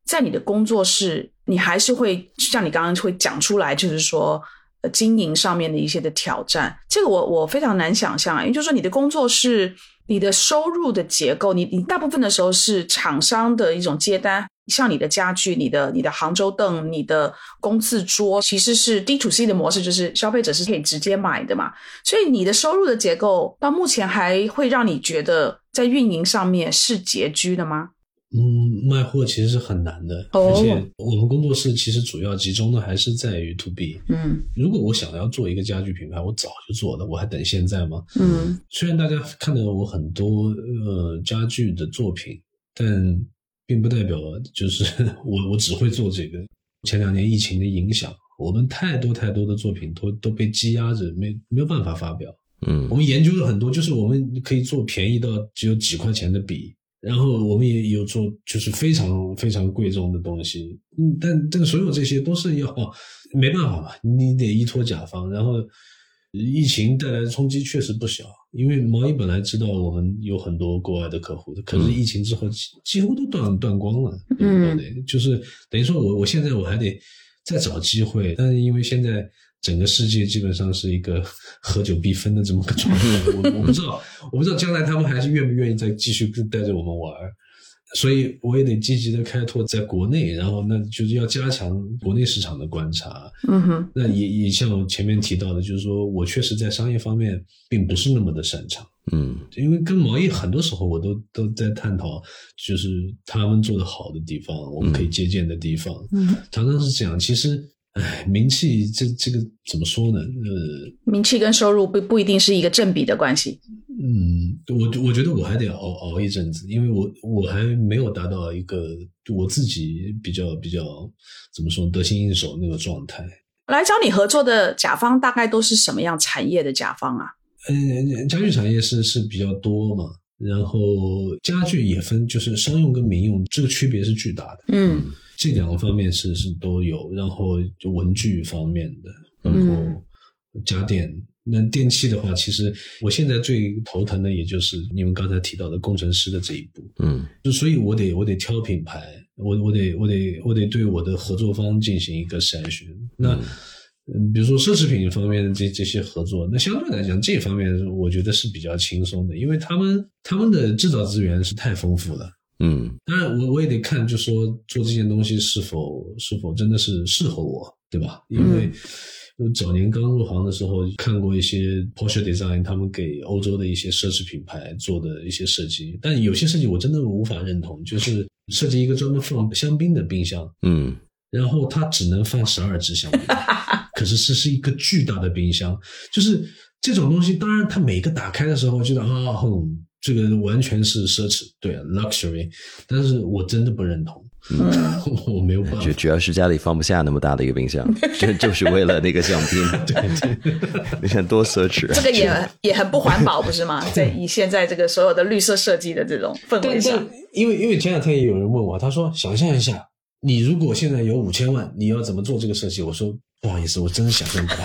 在你的工作室，你还是会像你刚刚会讲出来，就是说。呃，经营上面的一些的挑战，这个我我非常难想象，因为就是说你的工作室，你的收入的结构，你你大部分的时候是厂商的一种接单，像你的家具、你的你的杭州凳、你的工字桌，其实是 D to C 的模式，就是消费者是可以直接买的嘛。所以你的收入的结构到目前还会让你觉得在运营上面是拮据的吗？嗯，卖货其实是很难的，哦而且我们工作室其实主要集中的还是在于 to B。嗯如果我想要做一个家具品牌，我早就做了，我还等现在吗？嗯虽然大家看到我很多呃家具的作品，但并不代表就是 *laughs* 我我只会做这个。前两年疫情的影响，我们太多太多的作品都都被积压着，没没有办法发表。嗯我们研究了很多，就是我们可以做便宜到只有几块钱的笔，然后我们也有做就是非常非常贵重的东西，嗯，但这个所有这些都是要没办法嘛，你得依托甲方，然后疫情带来的冲击确实不小，因为毛衣本来知道我们有很多国外的客户的，可是疫情之后几几乎都断断光了，嗯。对不对？就是等于说我我现在我还得再找机会，但是因为现在整个世界基本上是一个合久必分的这么个状态，我我不知道，我不知道将来他们还是愿不愿意再继续带着我们玩儿，所以我也得积极的开拓在国内，然后那就是要加强国内市场的观察。嗯哼那也也像我前面提到的，就是说我确实在商业方面并不是那么的擅长。嗯因为跟毛衣很多时候我都都在探讨，就是他们做的好的地方，我们可以借鉴的地方，嗯，常常是这样。其实，哎，*laughs* 名气这这个怎么说呢？呃，名气跟收入不不一定是一个正比的关系。嗯，我我觉得我还得熬熬一阵子，因为我我还没有达到一个我自己比较比较怎么说得心应手那个状态。来找你合作的甲方大概都是什么样产业的甲方啊？嗯，家具产业是是比较多嘛，然后家具也分，就是商用跟民用，这个区别是巨大的。嗯这两个方面是是都有，然后就文具方面的，然后家电。那电器的话，其实我现在最头疼的也就是你们刚才提到的工程师的这一步，嗯就所以我得我得挑品牌，我我得我得我得对我的合作方进行一个筛选。那嗯，比如说奢侈品方面的这这些合作，那相对来讲这方面我觉得是比较轻松的，因为他们他们的制造资源是太丰富了。嗯。当然我我也得看，就说做这件东西是否是否真的是适合我，对吧？因为早年刚入行的时候，看过一些 Porsche Design 他们给欧洲的一些奢侈品牌做的一些设计，但有些设计我真的无法认同，就是设计一个专门放香槟的冰箱，嗯。然后它只能放十二支香槟，*laughs* 可是这是一个巨大的冰箱，就是这种东西，当然它每个打开的时候觉得啊，哼，这个完全是奢侈，对，luxury，但是我真的不认同。嗯 *laughs* 我没有办法。就主要是家里放不下那么大的一个冰箱，就就是为了那个香槟。*laughs* 对对，你看多奢侈。这个也也很不环保，不是吗？*laughs* 在以现在这个所有的绿色设计的这种氛围下，因为因为前两天也有人问我，他说想象一下，你如果现在有五千万，你要怎么做这个设计？我说不好意思，我真的想象不到。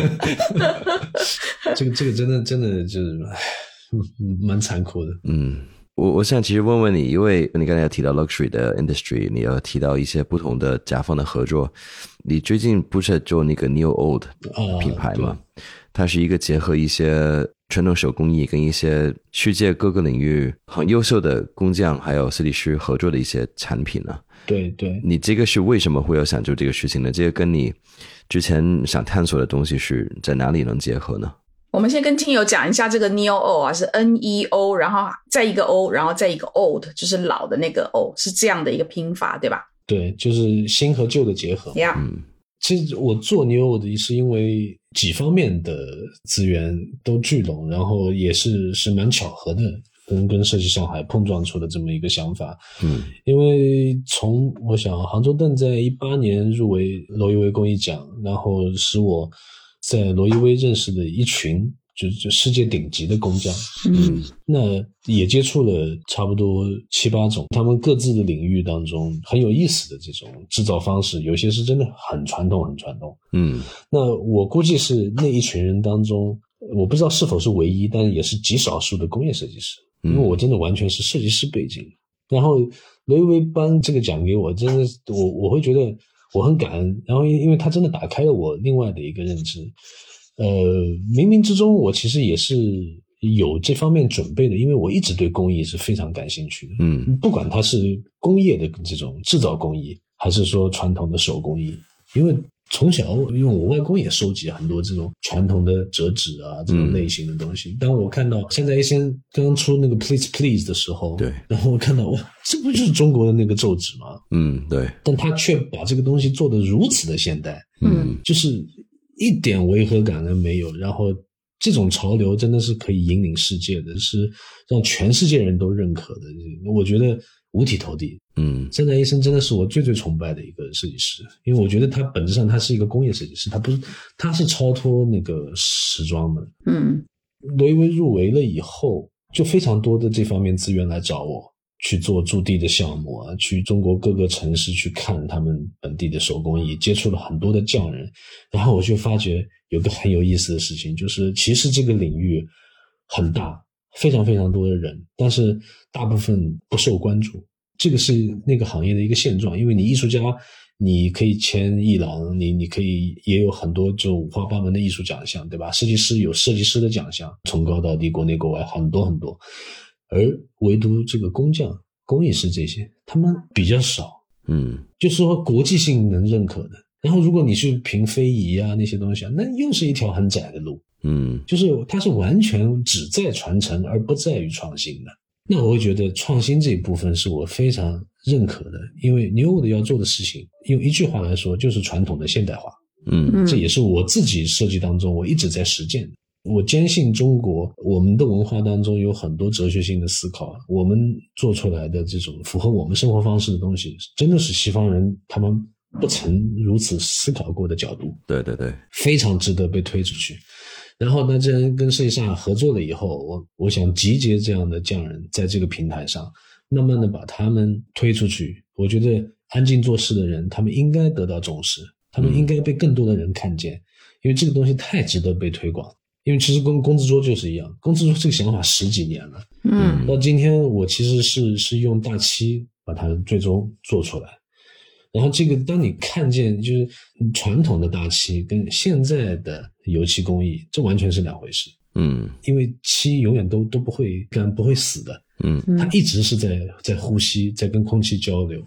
*laughs* 这个这个真的真的就是蛮残酷的。嗯，我我想其实问问你，因为你刚才有提到 luxury 的 industry，你要提到一些不同的甲方的合作。你最近不是做那个 New Old 品牌吗？它是一个结合一些传统手工艺跟一些世界各个领域很优秀的工匠还有设计师合作的一些产品呢。对对，你这个是为什么会有想做这个事情呢？这个跟你之前想探索的东西是在哪里能结合呢？我们先跟听友讲一下这个 Neo O 啊，是 N E O，然后再一个 O，然后再一个 Old，就是老的那个 O，是这样的一个拼法，对吧？对，就是新和旧的结合。呀，其实我做 Neo O 的是因为几方面的资源都聚拢，然后也是是蛮巧合的。跟跟设计上海碰撞出的这么一个想法，嗯，因为从我想杭州邓在一八年入围罗意威工艺奖，然后使我在罗意威认识的一群就就世界顶级的工匠，嗯，那也接触了差不多七八种他们各自的领域当中很有意思的这种制造方式，有些是真的很传统很传统，嗯，那我估计是那一群人当中，我不知道是否是唯一，但也是极少数的工业设计师。因为我真的完全是设计师背景，然后罗意威颁这个奖给我，真的我我会觉得我很感恩。然后因因为他真的打开了我另外的一个认知，呃，冥冥之中我其实也是有这方面准备的，因为我一直对工艺是非常感兴趣的。嗯，不管它是工业的这种制造工艺，还是说传统的手工艺，因为。从小，因为我外公也收集很多这种传统的折纸啊，这种类型的东西。当我看到现在一些刚刚出那个 Please Please 的时候，对，然后我看到哇，这不就是中国的那个皱纸吗？嗯，对。但他却把这个东西做得如此的现代，嗯，就是一点违和感都没有。然后这种潮流真的是可以引领世界的，是让全世界人都认可的。我觉得。五体投地，嗯，山宅医生真的是我最最崇拜的一个设计师，因为我觉得他本质上他是一个工业设计师，他不是，他是超脱那个时装的。嗯，罗意威入围了以后，就非常多的这方面资源来找我去做驻地的项目啊，去中国各个城市去看他们本地的手工艺，接触了很多的匠人，然后我就发觉有个很有意思的事情，就是其实这个领域很大。非常非常多的人，但是大部分不受关注，这个是那个行业的一个现状。因为你艺术家，你可以签艺廊，你你可以也有很多这种五花八门的艺术奖项，对吧？设计师有设计师的奖项，从高到低，国内国外很多很多。而唯独这个工匠、工艺师这些，他们比较少，嗯，就是说国际性能认可的。然后如果你去评非遗啊那些东西啊，那又是一条很窄的路。嗯，就是它是完全只在传承而不在于创新的。那我会觉得创新这一部分是我非常认可的，因为 New 的要做的事情，用一句话来说就是传统的现代化。嗯，这也是我自己设计当中我一直在实践的。我坚信中国我们的文化当中有很多哲学性的思考，我们做出来的这种符合我们生活方式的东西，真的是西方人他们不曾如此思考过的角度。对对对，非常值得被推出去。然后呢，既然跟设计上海合作了以后，我我想集结这样的匠人，在这个平台上，慢慢的把他们推出去。我觉得安静做事的人，他们应该得到重视，他们应该被更多的人看见，因为这个东西太值得被推广。因为其实跟工资桌就是一样，工资桌这个想法十几年了，嗯，到今天我其实是是用大漆把它最终做出来。然后这个，当你看见就是传统的大漆跟现在的油漆工艺，这完全是两回事。嗯，因为漆永远都都不会干，不会死的。嗯，它一直是在在呼吸，在跟空气交流。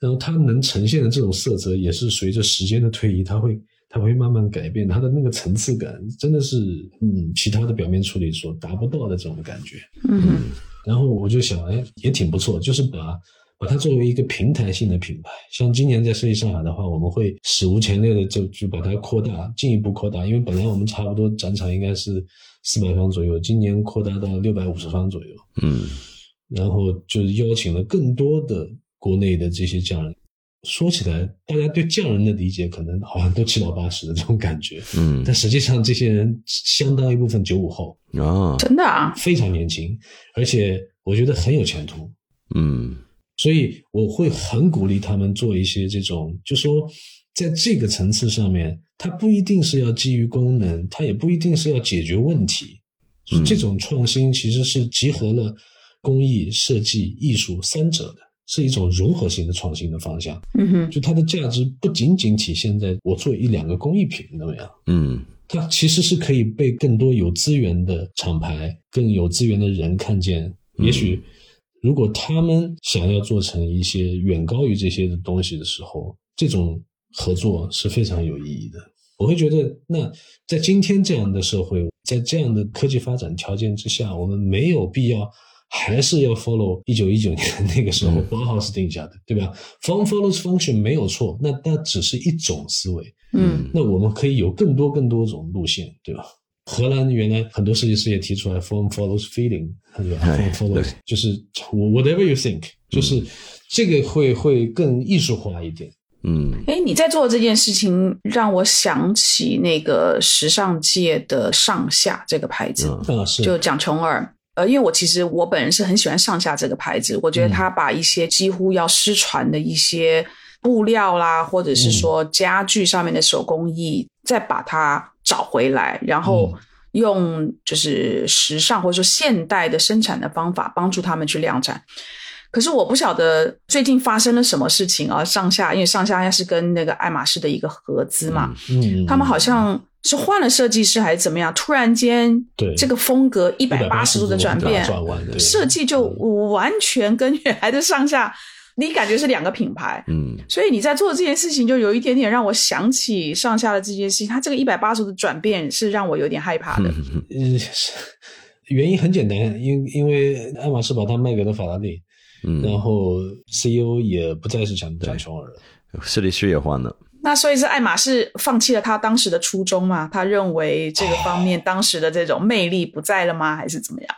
然后它能呈现的这种色泽，也是随着时间的推移，它会它会慢慢改变它的那个层次感，真的是嗯，其他的表面处理所达不到的这种感觉。嗯，然后我就想，哎，也挺不错，就是把。把它作为一个平台性的品牌，像今年在设计上海的话，我们会史无前例的就就把它扩大，进一步扩大。因为本来我们差不多展场应该是四百方左右，今年扩大到六百五十方左右。嗯，然后就是邀请了更多的国内的这些匠人。说起来，大家对匠人的理解可能好像都七老八十的这种感觉，嗯但实际上这些人相当一部分九五后，啊，真的啊，非常年轻，而且我觉得很有前途。嗯所以我会很鼓励他们做一些这种，就说在这个层次上面，它不一定是要基于功能，它也不一定是要解决问题。嗯这种创新其实是集合了工艺、设计、艺术三者的，是一种融合性的创新的方向。嗯哼，就它的价值不仅仅体现在我做一两个工艺品怎么样，嗯它其实是可以被更多有资源的厂牌、更有资源的人看见。嗯也许，如果他们想要做成一些远高于这些的东西的时候，这种合作是非常有意义的。我会觉得，那在今天这样的社会，在这样的科技发展条件之下，我们没有必要还是要 follow 一九一九年那个时候包豪斯定下的，对吧？Form follows function 没有错，那那只是一种思维。嗯那我们可以有更多更多种路线，对吧？荷兰原来很多设计师也提出来，form follows feeling，对吧哎？form follows 就是 whatever you think，就是这个会会更艺术化一点。嗯哎，你在做这件事情，让我想起那个时尚界的上下这个牌子，嗯啊，是就蒋琼尔。呃，因为我其实我本人是很喜欢上下这个牌子，我觉得他把一些几乎要失传的一些布料啦，或者是说家具上面的手工艺，再把它找回来，然后用就是时尚或者说现代的生产的方法帮助他们去量产。可是我不晓得最近发生了什么事情啊？上下因为上下是跟那个爱马仕的一个合资嘛，嗯，他们好像是换了设计师还是怎么样？突然间，对这个风格一百八十度的转变，设计就完全跟原来的上下，你感觉是两个品牌。嗯所以你在做这件事情，就有一点点让我想起上下的这件事情。它这个一百八十度的转变是让我有点害怕的。嗯，是原因很简单，因因为爱马仕把它卖给了法拉利，嗯然嗯，后 CEO 也不再是讲讲琼尔了。设计师也换了，那所以是爱马仕放弃了他当时的初衷吗？他认为这个方面当时的这种魅力不在了吗？还是怎么样？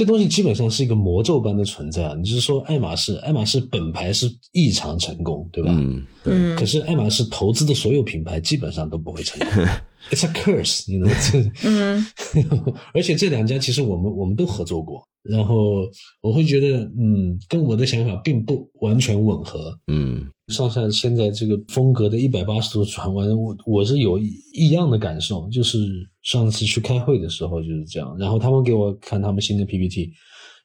这东西基本上是一个魔咒般的存在啊！你就是说，爱马仕，爱马仕本牌是异常成功，对吧？嗯对，嗯可是爱马仕投资的所有品牌基本上都不会成功，*laughs* It's a curse，你 you know 这嗯 *laughs* 而且这两家其实我们我们都合作过，然后我会觉得，嗯，跟我的想法并不完全吻合。嗯上上现在这个风格的一百八十度转弯，我我是有异样的感受，就是上次去开会的时候就是这样，然后他们给我看他们新的 PPT，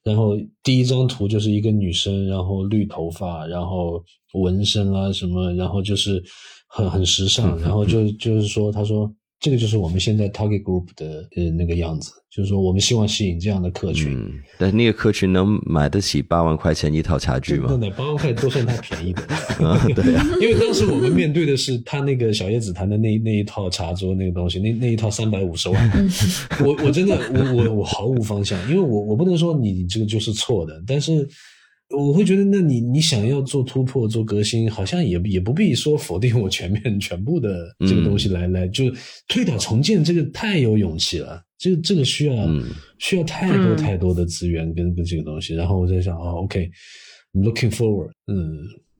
然后第一张图就是一个女生，然后绿头发，然后纹身啊什么，然后就是很很时尚，然后就就是说，他说这个就是我们现在 target group 的呃那个样子，就是说我们希望吸引这样的客群。嗯，但是那个客群能买得起八万块钱一套茶具吗？那那八万块都算太便宜的，*laughs* 对啊，因为当时我们面对的是他那个小叶紫檀的那那一套茶桌那个东西，那那一套三百五十万，我我真的我我我毫无方向，因为我我不能说你这个就是错的，但是我会觉得，那你你想要做突破做革新，好像也也不必说否定我全面 *laughs* 全部的这个东西来、来就推倒重建，这个太有勇气了，这个这个需要、嗯。需要太多嗯。太多的资源跟跟这个东西，然后我在想，哦，OK，looking、forward，嗯。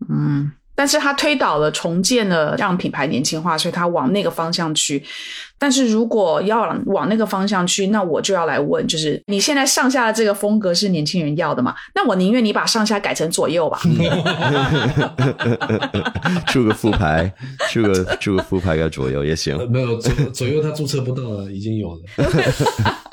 嗯，但是他推倒了重建了，让品牌年轻化，所以他往那个方向去。但是如果要往那个方向去，那我就要来问，就是你现在上下的这个风格是年轻人要的吗？那我宁愿你把上下改成左右吧。*laughs* 出个副牌，出个出个副牌个左右也行。呃，*laughs* 没有左左右他注册不到了，已经有了。*laughs*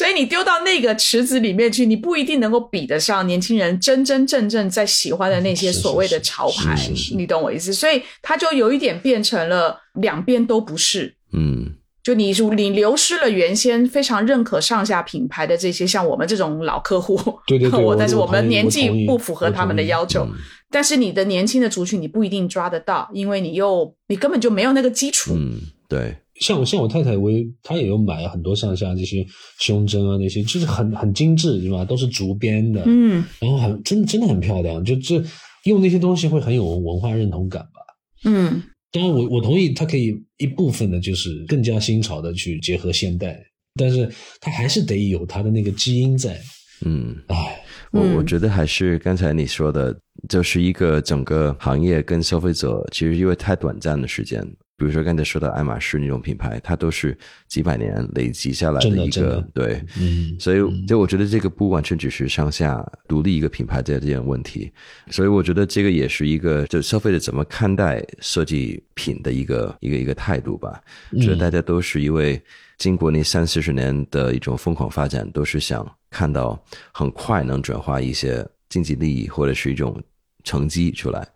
所以你丢到那个池子里面去，你不一定能够比得上年轻人真真正正在喜欢的那些所谓的潮牌，是是是是你懂我意思？所以它就有一点变成了两边都不是。嗯就你你流失了原先非常认可上下品牌的这些像我们这种老客户，对对对 *laughs* 我我但是我们年纪不符合他们的要求嗯，但是你的年轻的族群你不一定抓得到，因为你又你根本就没有那个基础。嗯，对，像我像我太太，我也她也有买很多上下这些胸针啊，那些就是很很精致，对吧？都是竹编的，嗯然后很真真的很漂亮，就这用那些东西会很有文化认同感吧。嗯当然我，我同意它可以一部分的就是更加新潮的去结合现代，但是它还是得有它的那个基因在。嗯。哎，我嗯我觉得还是刚才你说的，就是一个整个行业跟消费者，其实因为太短暂的时间，比如说刚才说到爱马仕那种品牌，它都是几百年累积下来的真的个对，嗯。所以就我觉得这个不完全只是上下独立一个品牌的这样问题，所以我觉得这个也是一个就消费者怎么看待设计品的一个一个一个态度吧。觉得大家都是因为经过那三四十年的一种疯狂发展，都是想看到很快能转化一些经济利益或者是一种成绩出来。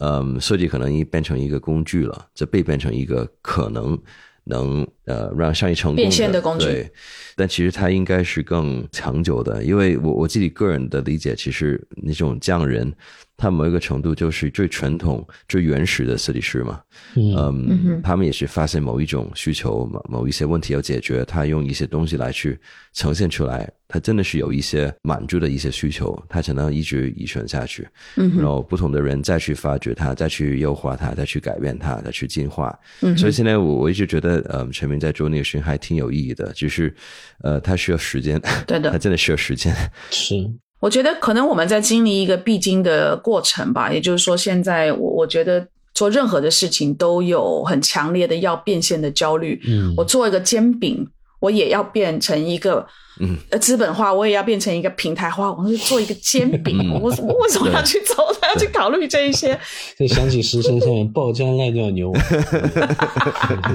嗯，设计可能已变成一个工具了，这被变成一个可能能呃让商业成功变现的工具。对，但其实它应该是更长久的，因为我我自己个人的理解，其实那种匠人，他某一个程度就是最传统、最原始的设计师嘛。嗯嗯，他们也是发现某一种需求、某某一些问题要解决，他用一些东西来去呈现出来，他真的是有一些满足的一些需求，他才能一直遗传下去。嗯然后不同的人再去发掘它，再去优化它，再去改变它，再去进化。嗯所以现在我我一直觉得，呃，陈明在做那个事情还挺有意义的，就是，呃，他需要时间，对的 *laughs* 他真的需要时间。是我觉得可能我们在经历一个必经的过程吧，也就是说，现在我我觉得做任何的事情都有很强烈的要变现的焦虑。嗯我做一个煎饼，我也要变成一个嗯呃资本化，我也要变成一个平台化。我是做一个煎饼，嗯我我为什么要去走？要去考虑这一些？就想起石生上爆浆赖尿牛，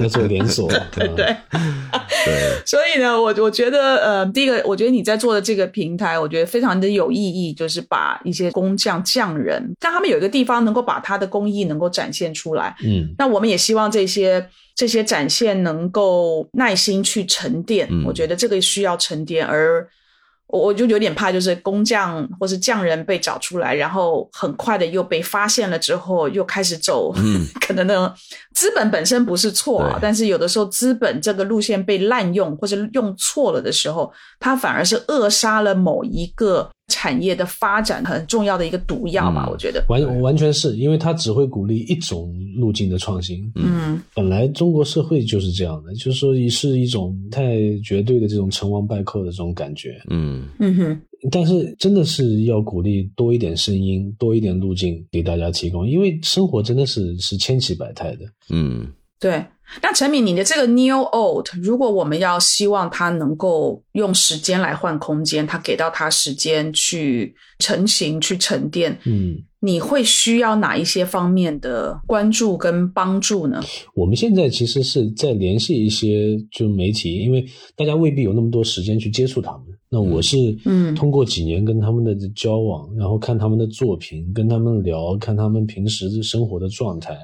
要做连锁，对 *laughs* 对。对，*laughs* 所以呢，我我觉得，呃，第一个，我觉得你在做的这个平台，我觉得非常的有意义，就是把一些工匠匠人，让他们有一个地方能够把他的工艺能够展现出来。嗯那我们也希望这些这些展现能够耐心去沉淀，嗯我觉得这个需要沉淀，而我我就有点怕，就是工匠或是匠人被找出来，然后很快的又被发现了之后，又开始走，嗯。*laughs* 可能呢资本本身不是错但是有的时候资本这个路线被滥用或者用错了的时候，它反而是扼杀了某一个产业的发展很重要的一个毒药吧，嗯我觉得，完完全是因为它只会鼓励一种路径的创新。嗯本来中国社会就是这样的，就是说是一种太绝对的这种成王败寇的这种感觉。嗯嗯哼，但是真的是要鼓励多一点声音，多一点路径给大家提供，因为生活真的是是千奇百态的。嗯对。那陈敏，你的这个 New Old，如果我们要希望它能够用时间来换空间，它给到它时间去成型、去沉淀，嗯，你会需要哪一些方面的关注跟帮助呢？我们现在其实是在联系一些就媒体，因为大家未必有那么多时间去接触他们。那我是嗯通过几年跟他们的交往，然后看他们的作品，跟他们聊，看他们平时生活的状态，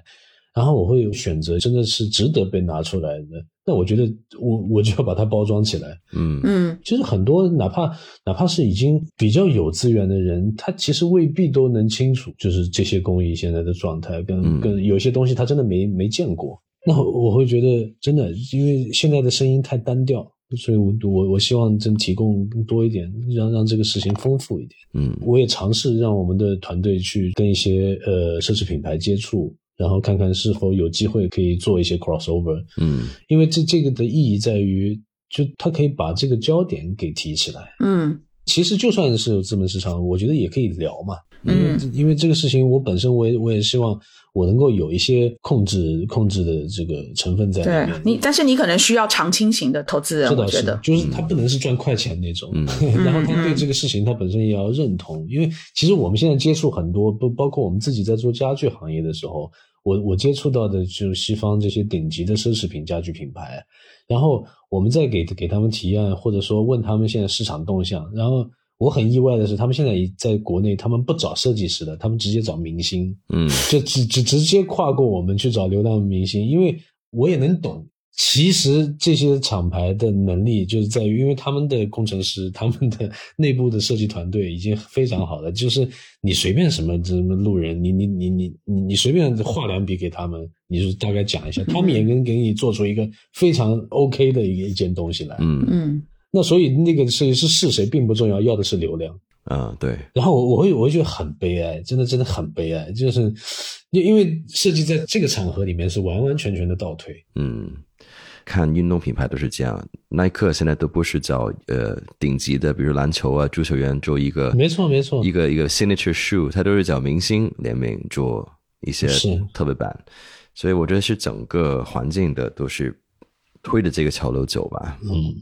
然后我会有选择真的是值得被拿出来的。那我觉得我我就要把它包装起来。嗯嗯其实很多哪怕哪怕是已经比较有资源的人，他其实未必都能清楚，就是这些工艺现在的状态，跟、嗯跟有些东西他真的没没见过。那我会觉得真的，因为现在的声音太单调，所以我我我希望真提供更多一点，让让这个事情丰富一点。嗯我也尝试让我们的团队去跟一些呃奢侈品牌接触，然后看看是否有机会可以做一些 crossover。嗯因为这这个的意义在于，就它可以把这个焦点给提起来。嗯其实就算是有资本市场，我觉得也可以聊嘛。因为、嗯因为这个事情，我本身我也我也希望我能够有一些控制控制的这个成分在里对面。你，但是你可能需要长青型的投资人，是的是我觉得，，就是他不能是赚快钱那种，嗯。*laughs* 然后他对这个事情他本身也要认同，因为其实我们现在接触很多，不包括我们自己在做家具行业的时候，我我接触到的就是西方这些顶级的奢侈品家具品牌，然后我们再给给他们提案，或者说问他们现在市场动向，然后我很意外的是，他们现在在国内他们不找设计师了，他们直接找明星，嗯就直直直接跨过我们去找流量明星，因为我也能懂。其实这些厂牌的能力就是在于，因为他们的工程师、他们的 *laughs* 内部的设计团队已经非常好了。就是你随便什么什么路人，你你你你你你随便画两笔给他们，你就大概讲一下，他们也能给你做出一个非常 OK 的一个一件东西来。嗯嗯那所以那个设计师是谁并不重要，要的是流量。啊，对，然后我我会我会觉得很悲哀，真的真的很悲哀，就是因因为设计在这个场合里面是完完全全的倒退。嗯，看运动品牌都是这样，耐克现在都不是找呃顶级的，比如篮球啊、足球员做一个，没错没错一个一个 signature shoe，它都是找明星联名做一些是特别版，所以我觉得是整个环境的都是推着这个潮流走吧。嗯，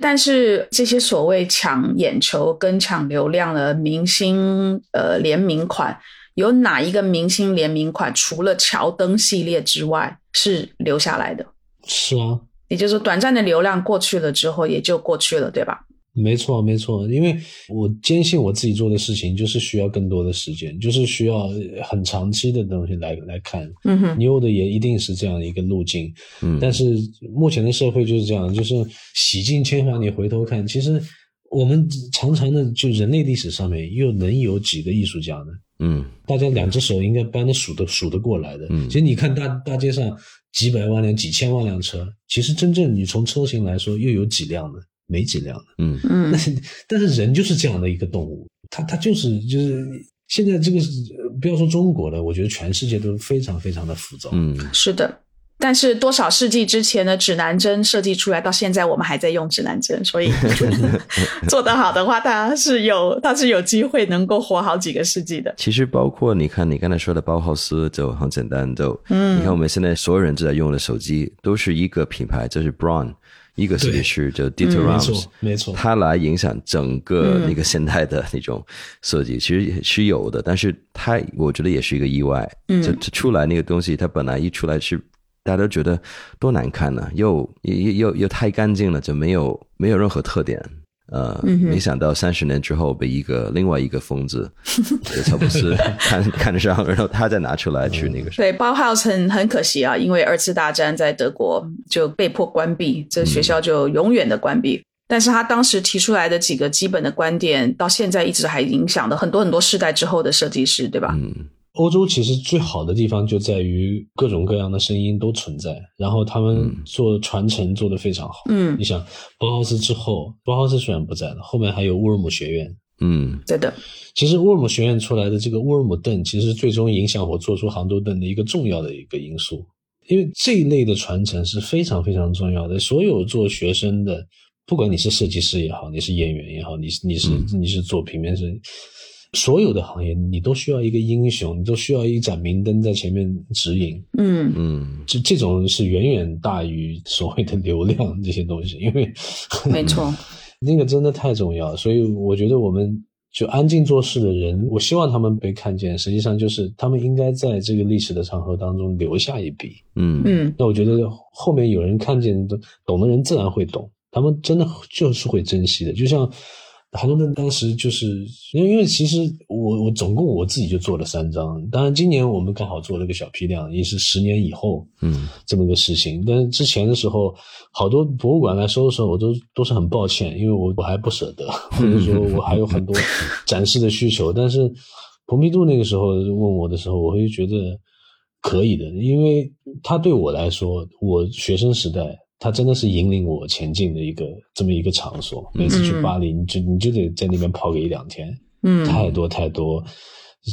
但是这些所谓抢眼球跟抢流量的明星呃联名款，有哪一个明星联名款除了乔登系列之外是留下来的？是啊，也就是说，短暂的流量过去了之后，也就过去了，对吧？没错，没错，因为我坚信我自己做的事情就是需要更多的时间，就是需要很长期的东西来来看。嗯哼，牛的也一定是这样一个路径，嗯，但是目前的社会就是这样，就是洗尽铅华，你回头看，其实我们常常的就人类历史上面又能有几个艺术家呢？嗯大家两只手应该搬得数得数得过来的。嗯其实你看大大街上几百万辆、几千万辆车，其实真正你从车型来说，又有几辆呢？没几辆的。嗯嗯但是但是人就是这样的一个动物，他他就是就是现在这个不要说中国了，我觉得全世界都非常非常的浮躁。嗯是的。但是多少世纪之前的指南针设计出来，到现在我们还在用指南针，所以 *laughs* *laughs* 做得好的话，它是有它是有机会能够活好几个世纪的。其实包括你看你刚才说的包豪斯就很简单，就嗯你看我们现在所有人都在用的手机都是一个品牌，就是 Braun，一个设计师就 Dieter 没 Rams，错，没错。它来影响整个嗯那个现代的那种设计，其实是有的，但是它我觉得也是一个意外。嗯就就出来那个东西，它本来一出来是大家都觉得多难看呢、又又又又太干净了，就没有没有任何特点。呃，嗯没想到三十年之后被一个另外一个疯子，就乔布斯 *laughs* 看看上，然后他再拿出来去那个什么。对，Bauhaus 很很可惜啊，因为二次大战在德国就被迫关闭，这学校就永远的关闭。但是他当时提出来的几个基本的观点，到现在一直还影响的很多很多世代之后的设计师，对吧？嗯欧洲其实最好的地方就在于各种各样的声音都存在，然后他们做传承做得非常好。嗯你想包豪斯之后，包豪斯虽然不在了，后面还有乌尔姆学院。嗯对的，其实乌尔姆学院出来的这个乌尔姆凳，其实最终影响我做出杭州凳的一个重要的一个因素。因为这一类的传承是非常非常重要的。所有做学生的，不管你是设计师也好，你是演员也好，你是你是、你是做平面设计，所有的行业你都需要一个英雄，你都需要一盏明灯在前面指引。嗯嗯这这种是远远大于所谓的流量这些东西，因为没错，*laughs* 那个真的太重要，所以我觉得我们就安静做事的人，我希望他们被看见。实际上就是他们应该在这个历史的长河当中留下一笔。嗯嗯那我觉得后面有人看见，懂的人自然会懂，他们真的就是会珍惜的。就像韩东灯当时就是因为因为其实我我总共我自己就做了三张，当然今年我们刚好做了个小批量，也是十年以后。嗯这么个事情。但是之前的时候，好多博物馆来收的时候，我都都是很抱歉，因为我我还不舍得，*laughs* 或者说我还有很多展示的需求。但是蓬皮杜那个时候问我的时候，我会觉得可以的，因为他对我来说，我学生时代。他真的是引领我前进的一个这么一个场所。每次去巴黎，你就你就得在那边泡个一两天，嗯，太多太多，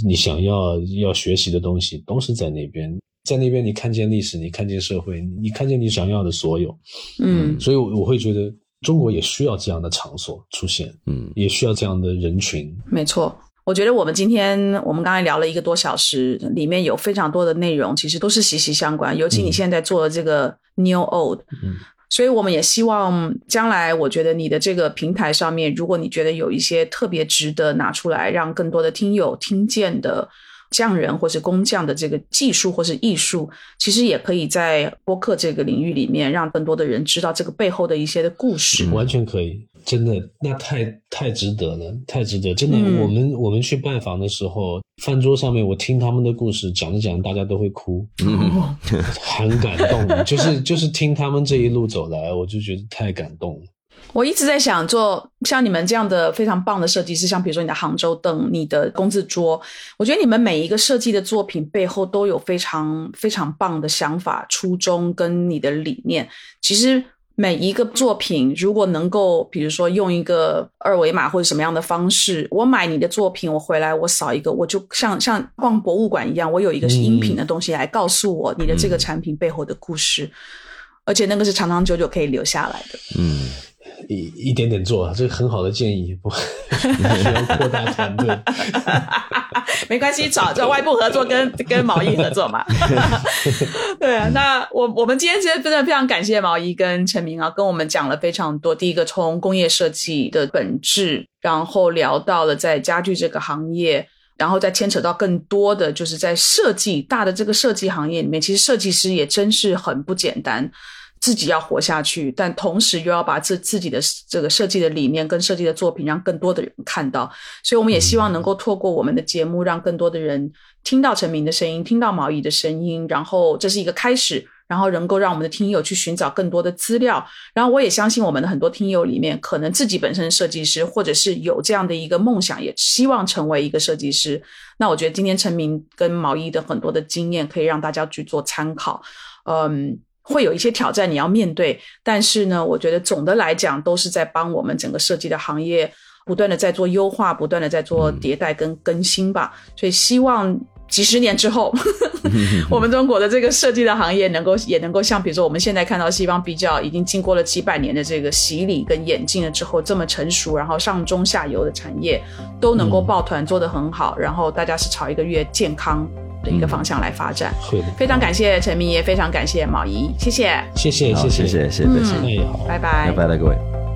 你想要要学习的东西都是在那边，在那边你看见历史，你看见社会，你看见你想要的所有，嗯所以我我会觉得中国也需要这样的场所出现，嗯也需要这样的人群。没错。我觉得我们今天我们刚才聊了一个多小时，里面有非常多的内容，其实都是息息相关。尤其你现在做的这个 New Old，嗯。所以我们也希望将来，我觉得你的这个平台上面，如果你觉得有一些特别值得拿出来让更多的听友听见的匠人或是工匠的这个技术或是艺术，其实也可以在播客这个领域里面，让更多的人知道这个背后的一些的故事。完全可以，真的，那太太值得了，太值得。真的，嗯我们我们去拜访的时候，饭桌上面我听他们的故事讲着讲，大家都会哭，嗯很感动。就是就是听他们这一路走来，我就觉得太感动了。我一直在想做像你们这样的非常棒的设计师，像比如说你的杭州凳、你的工字桌，我觉得你们每一个设计的作品背后都有非常非常棒的想法、初衷跟你的理念。其实每一个作品，如果能够，比如说用一个二维码或者什么样的方式，我买你的作品，我回来我扫一个，我就像像逛博物馆一样，我有一个是音频的东西来告诉我你的这个产品背后的故事。而且那个是长长久久可以留下来的。嗯，一一点点做，这个很好的建议，不 *laughs* 需要扩大团队。*laughs* 没关系，找找外部合作跟跟毛衣合作嘛。*laughs* 对啊，那我我们今天其实真的非常感谢毛衣跟陈明啊，跟我们讲了非常多。第一个从工业设计的本质，然后聊到了在家具这个行业，然后再牵扯到更多的就是在设计大的这个设计行业里面，其实设计师也真是很不简单。自己要活下去，但同时又要把自自己的这个设计的理念跟设计的作品让更多的人看到，所以我们也希望能够透过我们的节目，让更多的人听到陈明的声音，听到毛衣的声音，然后这是一个开始，然后能够让我们的听友去寻找更多的资料，然后我也相信我们的很多听友里面，可能自己本身设计师，或者是有这样的一个梦想，也希望成为一个设计师。那我觉得今天陈明跟毛衣的很多的经验，可以让大家去做参考，嗯。会有一些挑战你要面对，但是呢，我觉得总的来讲都是在帮我们整个设计的行业不断的在做优化，不断的在做迭代跟更新吧。所以希望几十年之后，*laughs* 我们中国的这个设计的行业能够也能够像比如说我们现在看到西方比较已经经过了几百年的这个洗礼跟演进了之后这么成熟，然后上中下游的产业都能够抱团做得很好，然后大家是朝一个越健康。的一个方向来发展，是的。非常感谢陈明，也非常感谢毛姨，谢谢，谢谢，谢谢，谢谢，谢谢，拜拜，拜拜了各位。